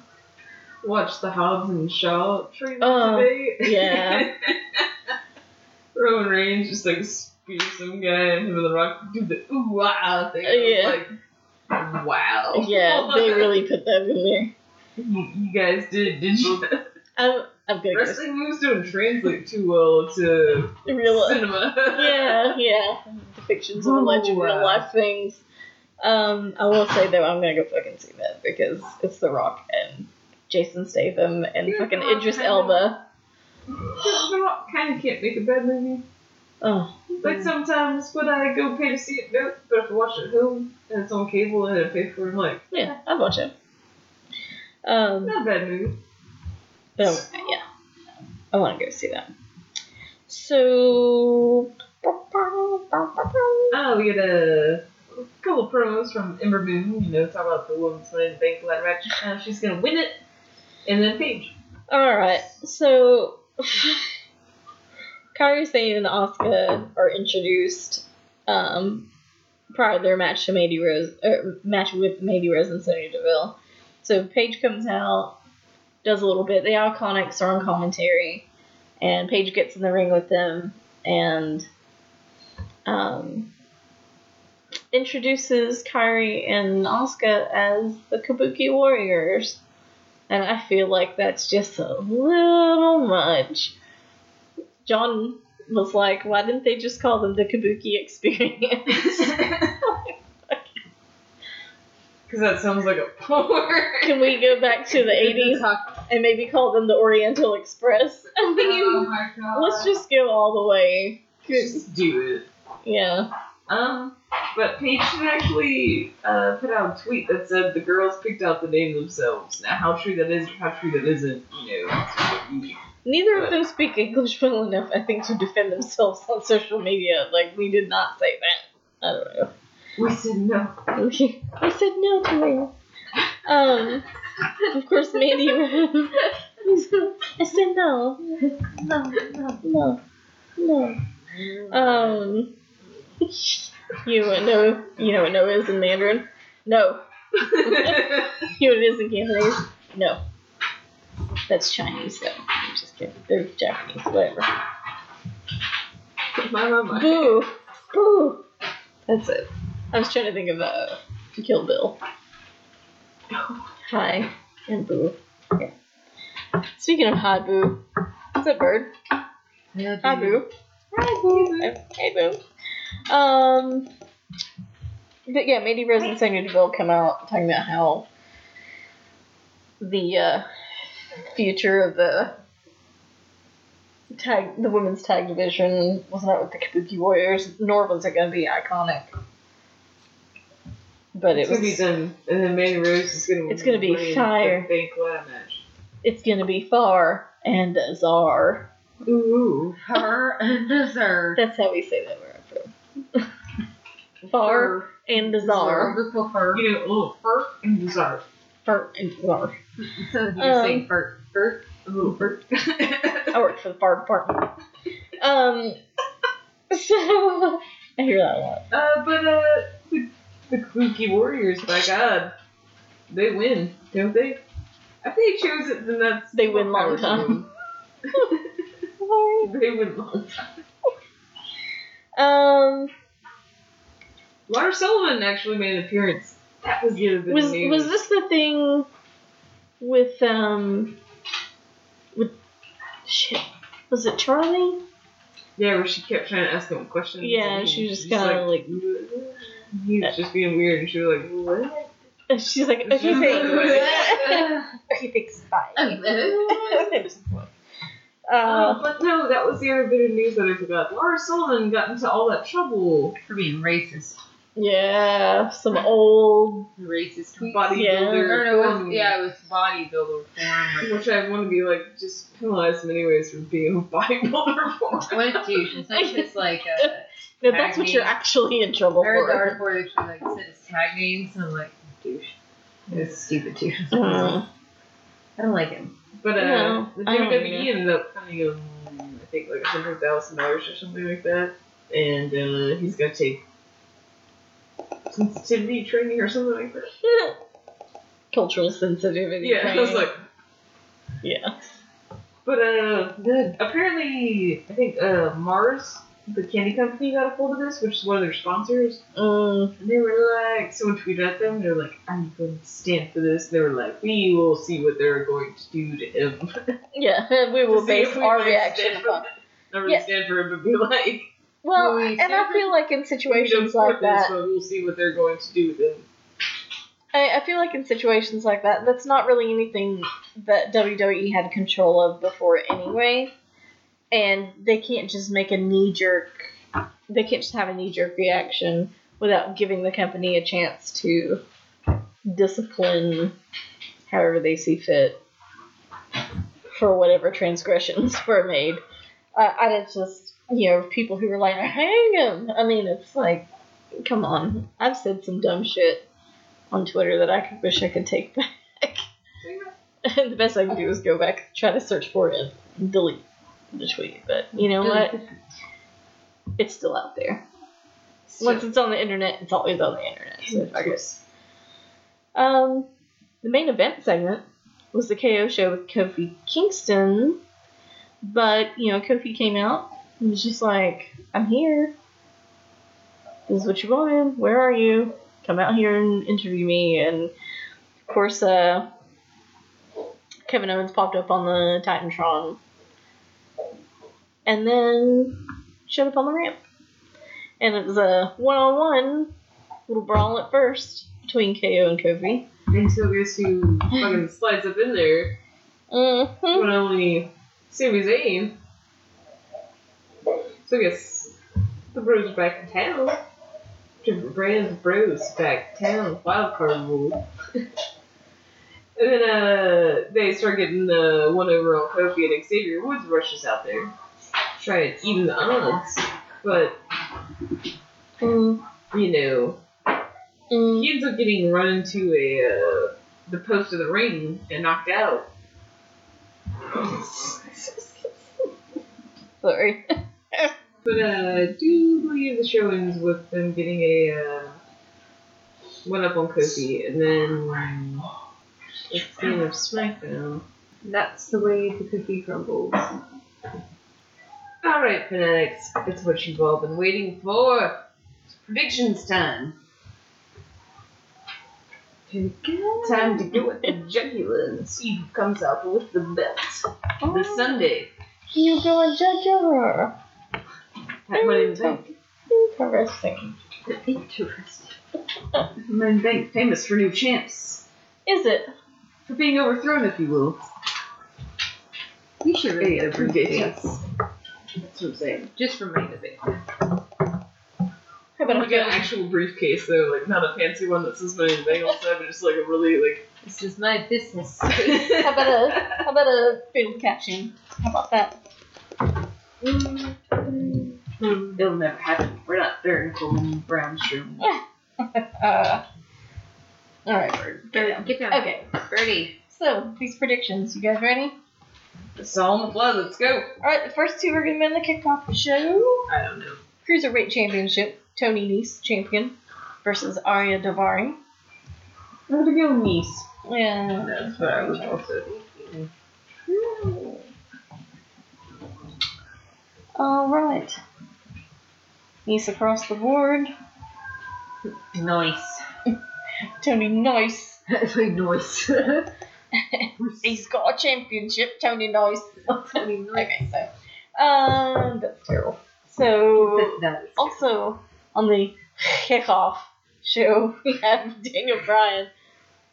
watched the Hobbs and Shaw trailer Oh, today. yeah. Roman Reigns just like spears some guy and him and the Rock do the ooh wow thing. I was Yeah. like, wow. Yeah, they really put that in there. you, you guys did, did you? I'm, I'm gonna go Wrestling moves don't translate too well to real. cinema. Yeah, yeah. Depictions of alleged real life things. Um, I will say though, I'm gonna go fucking see that because it's The Rock and Jason Statham and Yeah, fucking Idris. Elba. The Rock kind of can't make a bad movie. Oh, Like sometimes when I go pay to see it, no. But if I watch it at home and it's on cable and I pay for it, I'm like, yeah, I'd watch it. Um, not a bad movie. But I'm- yeah, I want to go see that. So. Oh, we get a couple of promos from Ember Moon, you know, talk about the in the bank ladder match. Uh, she's gonna win it, and then Paige. Alright, so Kairi Sane and Asuka are introduced um, prior to their match to Mandy Rose, er, match with Mandy Rose and Sonya Deville. So Paige comes out, does a little bit. The Iconics are on commentary, and Paige gets in the ring with them and um, introduces Kairi and Asuka as the Kabuki Warriors. And I feel like that's just a little much. John was like, why didn't they just call them the Kabuki Experience? Because that sounds like a porn. Can we go back to the 80s and maybe call them the Oriental Express? I mean, Oh my god. let's just go all the way. Just do it. Yeah. Um, but Paige should actually uh, put out a tweet that said the girls picked out the name themselves. Now, how true that is or how true that isn't, you know, that's just what you- Neither of them speak English well enough, I think, to defend themselves on social media. Like, we did not say that. I don't know. We said no. Okay. I said no to it. Um, of course, Mandy. I said no. No, no, no, no. Um, you know what no, you know what no is in Mandarin? No. You know what it is in Cantonese? No. That's Chinese, though. I'm just kidding. They're Japanese, whatever. my, my, my. Boo! Boo! That's it. I was trying to think of uh, Kill Bill. Hi and Boo. Yeah. Speaking of hi Boo, what's up, bird? Yeah, Hi. Boo. Hi Boo. Hey Boo. Um. But yeah, Mandy Rose and Sonya Deville come out talking about how the uh, future of the tag, the women's tag division was not with the Kabuki Warriors, nor was it going to be iconic. But it It's gonna be done, and then Mandy Rose is gonna. It's gonna be fire. The fake ladder match. It's going to be far and Azar. Ooh. Her and dessert. That's how we say that word. far and Azar. You know, oh, fur and dessert. Far and Azar. So you Um, say fur, fur. Ooh, fur. I work for the fire department. Um, so I hear that a lot. uh, but uh, the, Kabuki Warriors, by God, they win, don't they? If they chose it, then that's They win long time. They win long time. Um, Lars Sullivan actually made an appearance. That was the was news. was this the thing with um with shit? Was it Charlie? Yeah, where she kept trying to ask him questions. Yeah, and she was just kinda like- He was just being weird, and she was like, what? And She's like, She's okay, like, okay, thanks, bye. Oh, uh, but no, that was the other bit of news that I forgot. Lars Sullivan got into all that trouble. For being racist. yeah, some old Racist tweets. Bodybuilder. Yeah. No, no, no, it was, yeah, it was bodybuilder form. Which I want to be like, just penalize him anyways for being a bodybuilder for. What a douche. It's not just like, uh, no, that's what you're actually in trouble I heard the for. article where they actually like his tag names, and I'm like, douche. It's stupid too. Mm. I don't like him. But uh, No, the WWE ended up funding him, I think, like hundred thousand dollars or something like that, and uh, he's gonna take sensitivity training or something like that. Cultural sensitivity. Yeah, I was like, yeah. but uh, apparently, I think uh, Mars, the candy company, got a hold of this, which is one of their sponsors, Mm, and they were like, someone tweeted at them, they were like, "Are you going to stand for this?" And they were like, "We will see what they're going to do to him." yeah, we will base we our reaction upon. Not really Yeah. stand for him, but be like. Well, we and I feel like in situations like support this, that, we'll see what they're going to do with him. I, I feel like in situations like that, that's not really anything that WWE had control of before anyway. And they can't just make a knee jerk, they can't just have a knee jerk reaction without giving the company a chance to discipline however they see fit for whatever transgressions were made. I, I just, you know, people who were like, hang him. I mean, it's like, come on. I've said some dumb shit on Twitter that I wish I could take back. and the best I can do is go back, try to search for it, and delete the tweet. But you know what? It's still out there. Once it's on the internet, it's always on the internet. So it. Um, the main event segment was the KO show with Kofi Kingston, but you know Kofi came out and was just like, "I'm here. This is what you wanted. Where are you? Come out here and interview me." And of course, uh, Kevin Owens popped up on the Titantron, and then showed up on the ramp, and it was a one-on-one little brawl at first between KO and Kofi. Until guess who fucking slides up in there Mm-hmm. when only Sami Zayn. So I guess the bros are back in town. Different brands of bros back in town. Wild card rule. and then uh, they start getting the one over on Kofi and Xavier Woods rushes out there. Try to even the odds. But, Mm, you know, mm. he ends up getting run into a uh, the post of the ring and knocked out. Sorry. But uh, I do believe the show ends with them getting a uh, one up on Kofi, and then it's the end of SmackDown. That's the way the cookie crumbles. All right, fanatics, it's what you've all been waiting for. It's predictions time. Time to go with the jugular and see who comes out with the belt this oh. Sunday. You go and judge her. At Money in the Bank. Interesting. Interesting. The Bank, famous for new champs. Is it? For being overthrown, if you will. You should really get a briefcase. That's what I'm saying. Just for my debate. How about like a an actual briefcase though, like not a fancy one that says money in the bank on the side, but just like a really like. This is my business. How about a how about a field caption? How about that? It'll never happen. We're not there until Brown Shroom. Uh, all right, Bird. Get down. Get down. Okay, Birdie. so these predictions. You guys ready? It's all in the blood. Let's go. All right, the first two are gonna be in the kickoff show. I don't know. Cruiserweight Championship. Tony Nese champion versus Ariya Daivari. I'm gonna go Nice. Yeah. That's what I was also thinking. All right. Nice across the board. Nice. Tony Nice. That's like noise. He's got a championship. Tony Nice. Tony. Okay, so um, that's terrible. So That's also on the kickoff show, we have Daniel Bryan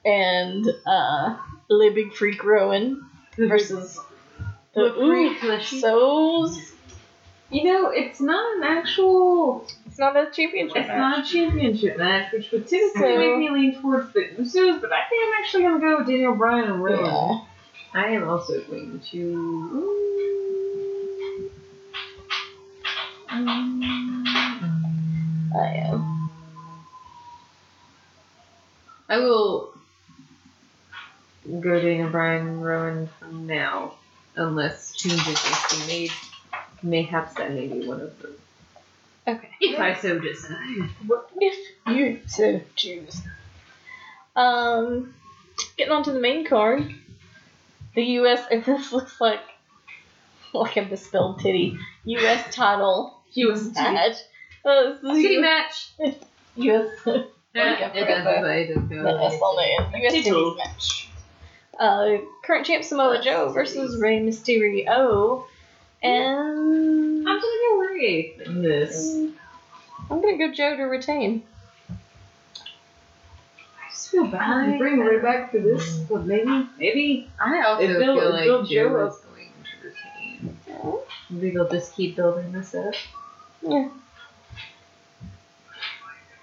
and uh, Le Big Freak Rowan versus the Le Freak. So's. You know, it's not an actual. It's not a championship It's match. not a championship match, which would typically So- make me lean towards the Usos, but I think I'm actually gonna go with Daniel Bryan and Rowan. Yeah. I am also going to. I am. I will go Daniel Bryan and Rowan for now, unless changes must be made. Mayhaps that may be one of them. Okay. If I so decide. If you so choose. Um, getting on to the main card. The U.S. and this looks like like a misspelled titty. U.S. title U.S. match. Uh, this is City U- match! U.S. Yeah, Yeah, it does, but I don't know. the S on. U.S. Title. titties match. Uh, current champ Samoa Joe versus Rey Mysterio, and I'm gonna go in this. I'm gonna go Joe to retain. I just feel bad to bring Rey back for this, but maybe, maybe I also It feel like Joe Joe is going to retain. Maybe they'll just keep building this up. Yeah.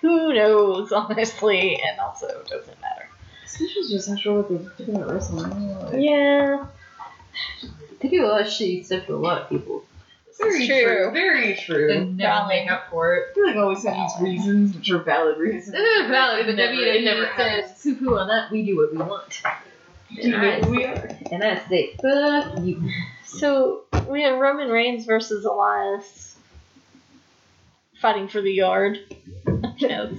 Who knows, honestly, and also it doesn't matter. especially just after what they've done at WrestleMania. Yeah, They do a lot of shitty stuff to a lot of people. Very True. true. Very true. And never Valid. make up for it. I feel like I always have these reasons, which are valid reasons. It is valid, but It never- WWE it never happens. says poo poo on that, we do what we want. Do you know we are? And I say, fuck you. so we have Roman Reigns versus Elias fighting for the yard. yes.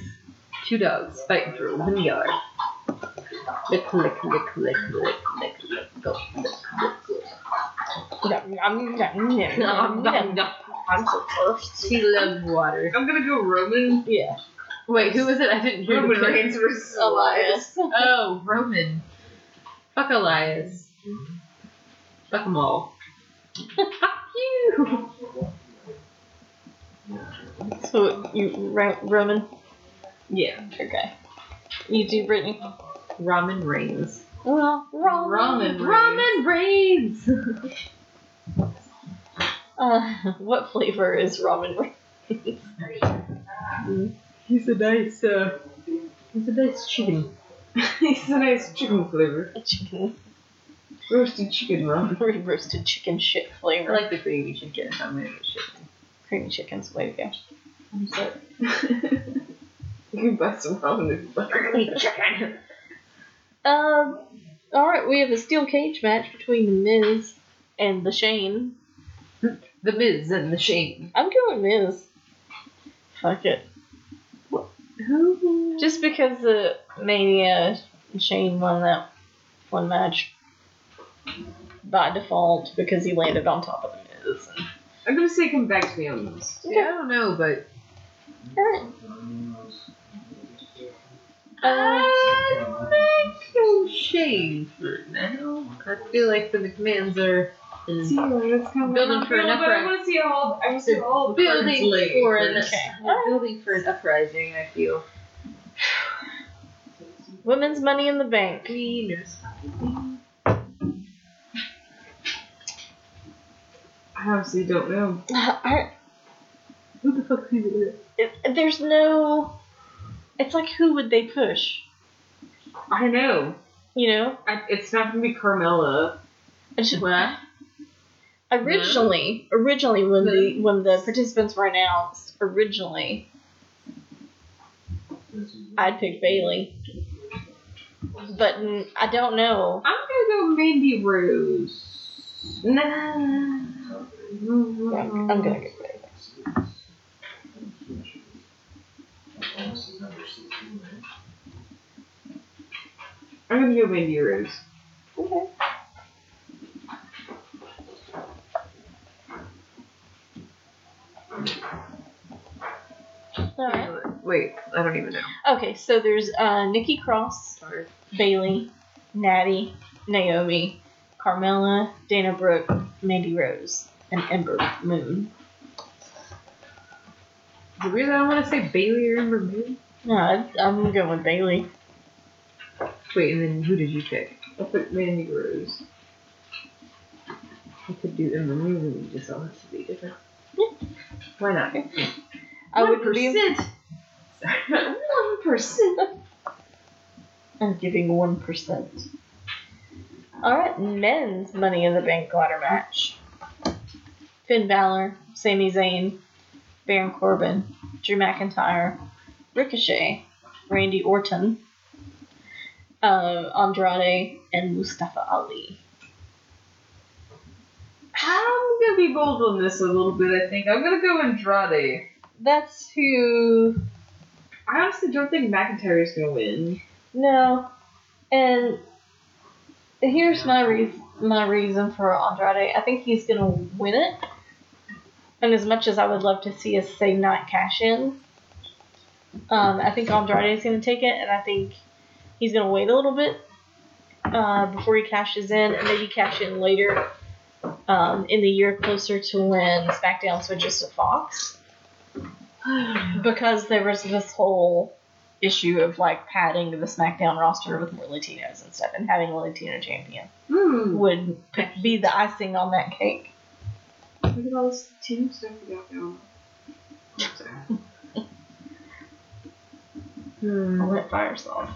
Two dogs fighting for a one yard. Lick, lick, lick, lick, lick, lick, lick, go, lick, lick, lick. Nom, nom, nom, nom, nom, nom, nom. I'm so thirsty. He loves water. I'm gonna go Roman. Yeah. Wait, who was it? I didn't hear Roman the pick. Reigns versus Elias. Elias. Oh, Roman. Fuck Elias. Fuck them all. Fuck you. So you Ro- Roman? Yeah. Okay. You do, Brittany. Roman Reigns. Well, ramen. Ramen Reigns. Ramen Reigns. Uh, what flavor is ramen? He's a nice, uh, he's a nice chicken. he's a nice chicken flavor. chicken, Roasted chicken ramen. roasted chicken shit flavor. I like the creamy chicken. I'm gonna shit. creamy chicken's way to go. I'm sorry. you can buy some ramen if you like. chicken. Um. All right, we have a steel cage match between the Miz and the Shane. The Miz and the Shane. I'm going Miz. Fuck it. Who? Just because the Mania Shane won that one match by default because he landed on top of the Miz. I'm gonna say come back to me on this. Yeah, I don't know, but Alright. Uh, I'm Shane for now. I feel like the McMahons are Building for an but I want to see all. The building for an. Building for an uprising. I feel. Women's Money in the Bank. Wieners. I honestly don't know. I- Who the fuck is it- there's no. It's like who would they push? I know. You know? I, it's not gonna be Carmella. Just- What? Originally, originally when the when the participants were announced, originally, I'd pick Bayley, but I don't know. I'm gonna go Mandy Rose. Nah. I'm, I'm gonna get Bayley. I'm gonna go Mandy Rose. Okay. Alright. Wait, I don't even know. Okay, so there's uh, Nikki Cross. Bayley, Nattie, Naomi, Carmella, Dana Brooke, Mandy Rose, and Ember Moon. The reason I want to say Bayley or Ember Moon. No, I, I'm going with Bayley. Wait, and then who did you pick? I put Mandy Rose. I could do Ember Moon, and we just all have to be different. Why not? I would be. 1%. One percent. I'm giving one percent. All right, men's Money in the Bank ladder match. Finn Balor, Sami Zayn, Baron Corbin, Drew McIntyre, Ricochet, Randy Orton, uh, Andrade, and Mustafa Ali. I'm gonna be bold on this a little bit. I think I'm gonna go Andrade. That's who. I honestly don't think McIntyre is gonna win. No, and here's my reason. My reason for Andrade. I think he's gonna win it. And as much as I would love to see a say night cash in, um, I think Andrade is gonna take it, and I think he's gonna wait a little bit uh, before he cashes in, and maybe cash in later um, in the year closer to when SmackDown switches to Fox because there was this whole issue of like padding the SmackDown roster with more Latinos and stuff, and having a Latino champion Hmm. would p- be the icing on that cake. Look at all this team stuff we got going. On. Hmm. I'll let fire song.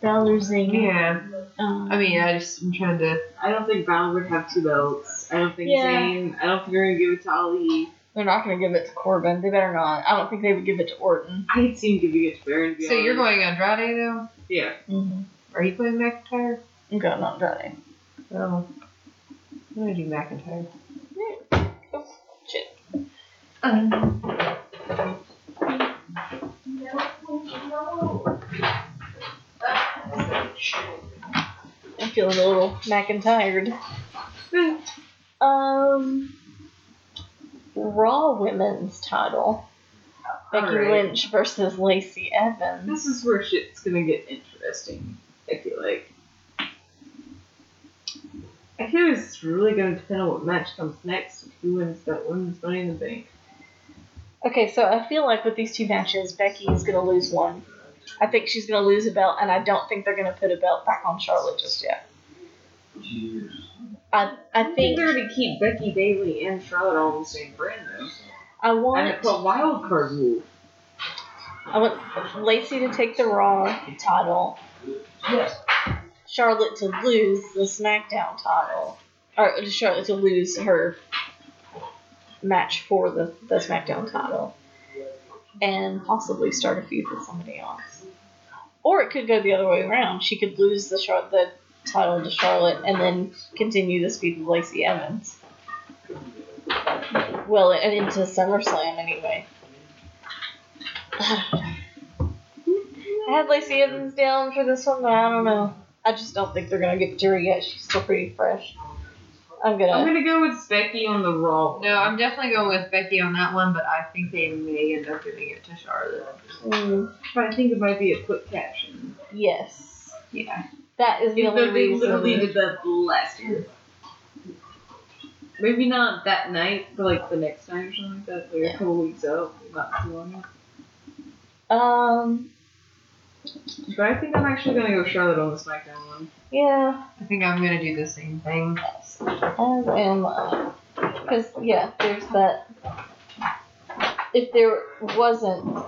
Balor Zing. Yeah. Um, I mean, I just I'm trying to. I don't think Balor would have two belts. I don't think Yeah. Zayn. I don't think they're gonna give it to Ali. they're not going to give it to Corbin. They better not. I don't think they would give it to Orton. I could see him giving it to Baron. to be So you're honest. going Andrade though? Yeah. Mm-hmm. Are you playing McIntyre? I'm going Andrade. Oh. I'm gonna do McIntyre. Oh, shit. I'm feeling a little McIntyred. Um, Raw Women's title. Becky Alright. Lynch versus Lacey Evans. This is where shit's gonna get interesting. I feel like. I feel it's really gonna depend on what match comes next. Who wins that women's Money in the Bank? Okay, so I feel like with these two matches, Becky is going to lose one. I think she's going to lose a belt, and I don't think they're going to put a belt back on Charlotte just yet. I I think think they're going to keep Becky Bayley and Charlotte all the same brand though. I And want put wild card rule. I want Lacey to take the Raw title, Yes. Charlotte to lose the SmackDown title, or Charlotte to lose her match for the, the SmackDown title, and possibly start a feud with somebody else. Or it could go the other way around. She could lose the Char- the title to Charlotte and then continue this feud with Lacey Evans. Well, and into SummerSlam anyway. I had Lacey Evans down for this one, but I don't know. I just don't think they're gonna get to her yet. She's still pretty fresh. I'm gonna. I'm gonna go with Becky on the Raw. No, I'm definitely going with Becky on that one, but I think they may end up giving it to Charlotte. Mm, But I think it might be a quick caption. yes, Yeah. that is the Even only though they reason. literally did that last year. Maybe not that night, but like the next night or something like that. Like Yeah. a couple weeks out, not too long. Um, But I think I'm actually gonna go Charlotte on the SmackDown one. yeah, I think I'm gonna do the same thing. as am I. Because yeah, there's that. If there wasn't,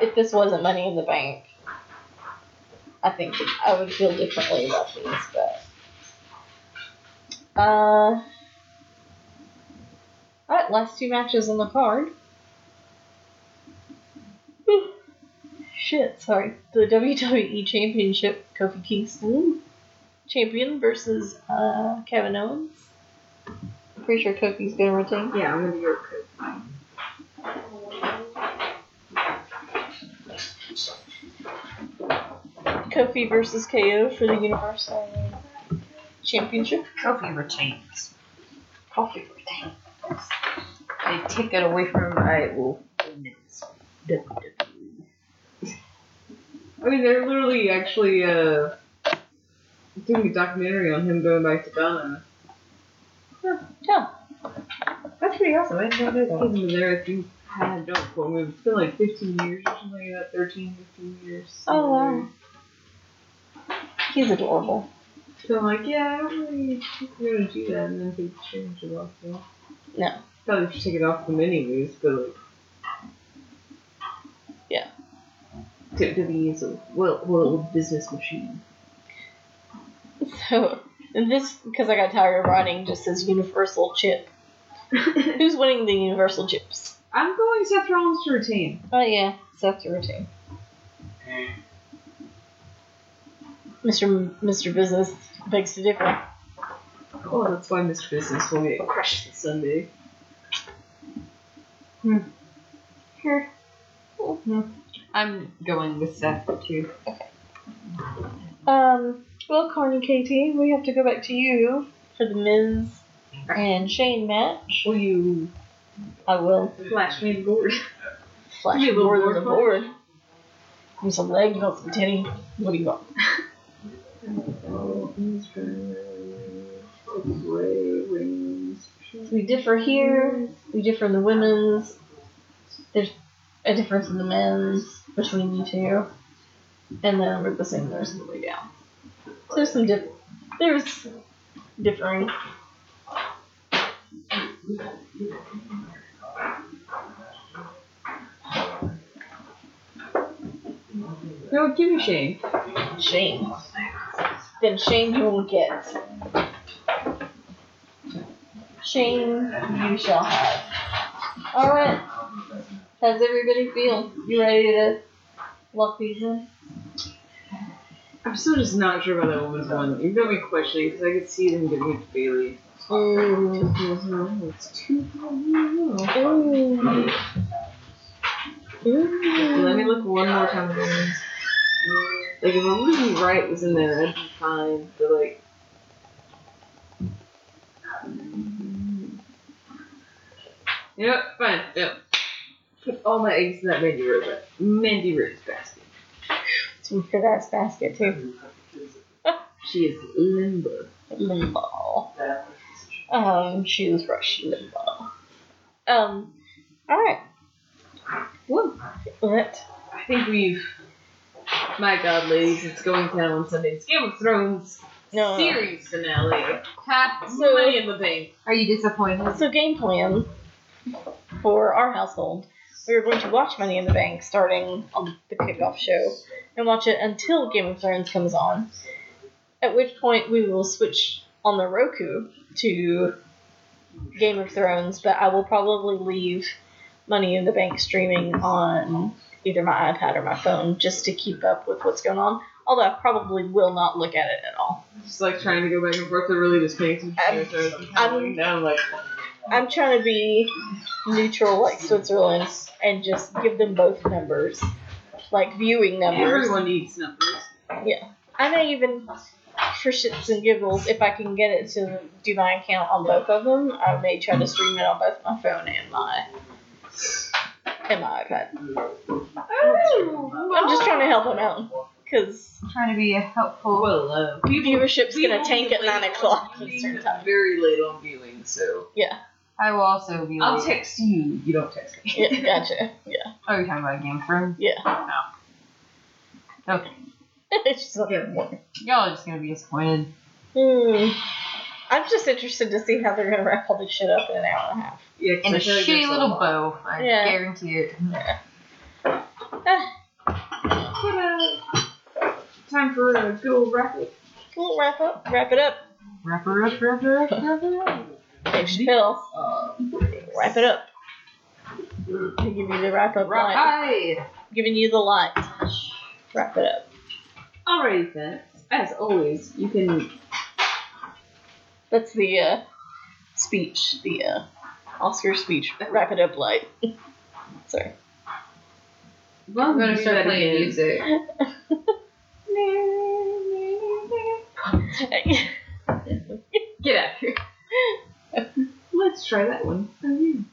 if this wasn't Money in the Bank, I think I would feel differently about these. But uh, all right, last two matches on the card. Shit, sorry. The WWE Championship, Kofi Kingston champion versus uh, Kevin Owens. Pretty sure Kofi's gonna retain. Yeah, I'm gonna go Kofi. Kofi versus KO for the Universal Championship. Kofi retains. Kofi retain. They take it away from him. I will win this. I mean, they're literally actually uh, doing a documentary on him going back to Ghana. Yeah. That's pretty awesome. I didn't know that. He's been there if you had don't quote me. It's been like 15 years or something like that. 13, 15 years. Oh, wow. He's adorable. So I'm like, yeah, I don't really think we're gonna do that, and then they change it off. No. Probably should take it off them anyways, but like. Yeah. WWE is a well, well business machine. So and this, because I got tired of writing, just says Universal Chip. Who's winning the Universal Chips? I'm going Seth Rollins to retain. Oh yeah, Seth to retain. Mr. M- Mr. Business begs to differ. Oh, that's why Mr. Business will get crushed this Sunday. Hmm. Here. I'm going with Seth too. Um, well, Carney Katie, we have to go back to you for the Miz and Shane match. Will you I will flash me the board? flash me a little more than the board board. Give me some leg, you want some titty. What do you want? We differ here. We differ in the women's. There's a difference in the men's between you two. And then we're the same the rest of the way down. So there's some diff- there's differing. No, give me shame. Shame. Then shame you will get. Shame you shall have. Alright. How's everybody feel? You ready to these in? I'm still just not sure about that woman's one. You got me questioning because I could see them giving it to Bayley. Ooh. It's too Ooh. Let me look one more time at the women's. Like if Ruby Riott was in there, that'd be fine. But like. Yep. Fine. Yep. Put all my eggs in that Mandy Rose. Mandy Rose basket. It's good ass basket too. She is limber. Limbo. Um, she was fresh limbo. Um, alright. Well, What? I think we've. My God, ladies, it's going down on Sunday's Game of Thrones No. series finale. Ha, So- Money in the Bank. Are you disappointed? So game plan for our household, we are going to watch Money in the Bank starting on the kickoff show and watch it until Game of Thrones comes on. At which point we will switch on the Roku to Game of Thrones, but I will probably leave Money in the Bank streaming on either my iPad or my phone just to keep up with what's going on. Although I probably will not look at it at all. Just like trying to go back and forth to really just paying attention to um, I'm- Game of Thrones. I'm, I'm- down like, I'm trying to be neutral like Switzerland and just give them both numbers. Like viewing numbers. everyone needs numbers. Yeah, I may even, for shits and giggles, if I can get it to do my account on both of them, I may try to stream it on both my phone and my and my iPad. I'm just trying to help them out because trying to be a helpful. Well, uh, people, viewership's we gonna tank at nine o'clock viewing, Eastern time. Very late on viewing, so I will also be. I'll late. text you. You don't text me. Yeah, gotcha. Yeah, Oh, you're talking about Game of Thrones? yeah. Okay. it's just not that important. Y'all are just gonna be disappointed. Hmm. I'm just interested to see how they're gonna wrap all this shit up in an hour and a half. Yeah, In a shitty little lot. bow. I Yeah. guarantee it. Ah, But, uh, time for a good old wrap up. We'll wrap up. Wrap it up. Wrap her up, wrap her up, wrap her up. Dave Chappelle. Uh, Wrap it up. I give you the wrap up Rock line. high. Giving you the light. Wrap it up. alrighty then. As always, you can That's the uh, speech. The uh, Oscar speech. Wrap it up light. Sorry. well, I'm gonna start playing again. music. Get out here. Let's try that one.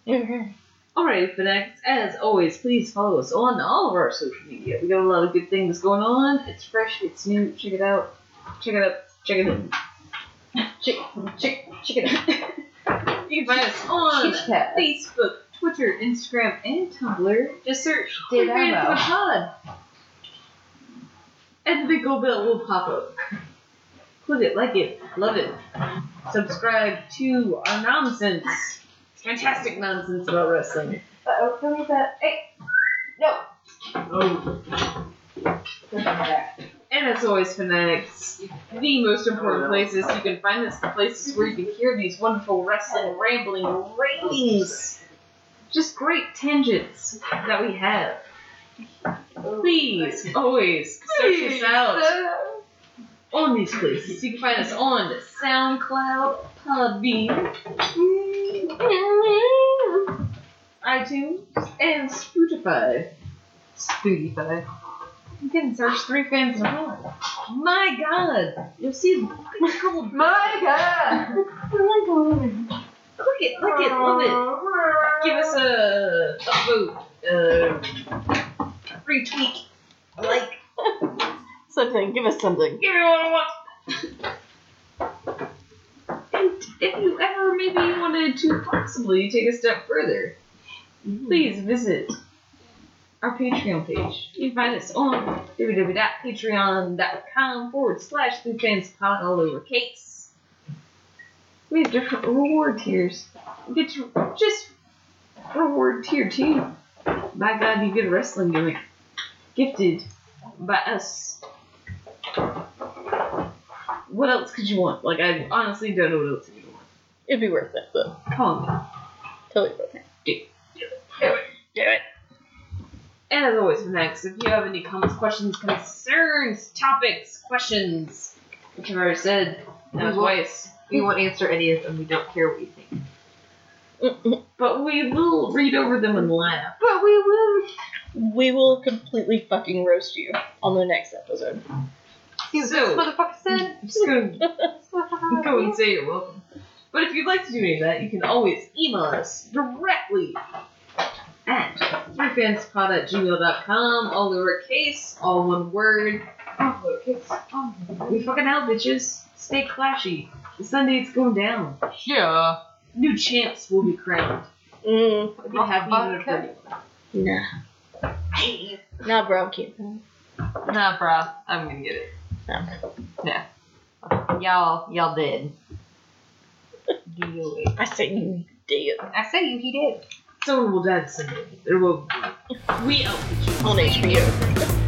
okay. Alright, Fanatics, as always, please follow us on all of our social media. We got a lot of good things going on. It's fresh, it's new. Check it out. Check it out. Check it out. Check, check, check it out. you can find us on. Facebook, Twitter, Instagram, and Tumblr. Just search Did I the? Pod. And the big gold bell will pop up. Click it, like it, love it. Subscribe to our nonsense. Fantastic nonsense about wrestling. Uh-oh, tell me that. Hey! No! Oh. Put that back. And as always, fanatics, the most important places you can find us, the places where you can hear these wonderful wrestling rambling ratings. Just great tangents that we have. Please, always, search us out on these places. You can find us on SoundCloud, Podbean, iTunes, and Spotify. Spotify. You can search three fans in a row. My God, you'll see the big gold. My god! Click it, click it, love it. Give us a, a vote, uh, retweet, a like, Something. Give us something. give me what I want. And if you ever maybe wanted to possibly take a step further, mm. please visit our Patreon page. You can find us on www.patreon.com forward slash Blue Fans Pod, all lowercase. We have different reward tiers. You get to just reward tier two. My God, you get a wrestling gimmick gifted by us. What else could you want? Like, I honestly don't know what else you want. It'd be worth it, though. Come on. Totally worth it. Do it. Do it. And as always, next, if you have any comments, questions, concerns, topics, questions, which I've already said now We will- twice, We won't answer any of them. We don't care what you think. Mm-hmm. but we will read over them and laugh. But we will. we will completely fucking roast you on the next episode. See what So- this motherfucker said? I'm just gonna go and say you're welcome. But if you'd like to do any of that, you can always email us directly at threefanspod at gmail.com, all lowercase, all one word. All lowercase. all one. We fucking out, bitches. Stay clashy. The Sunday's going down. Yeah. New champs will be crowned. Mm, I'd be happy even if Vodka. they're- nah. Hey. Nah, bro, can't. Nah, bro. I'm gonna get it. No. Y'all, y'all did. Do. I say you did. I say you, he did. Someone will die someday. There will be. We output you. On HBO.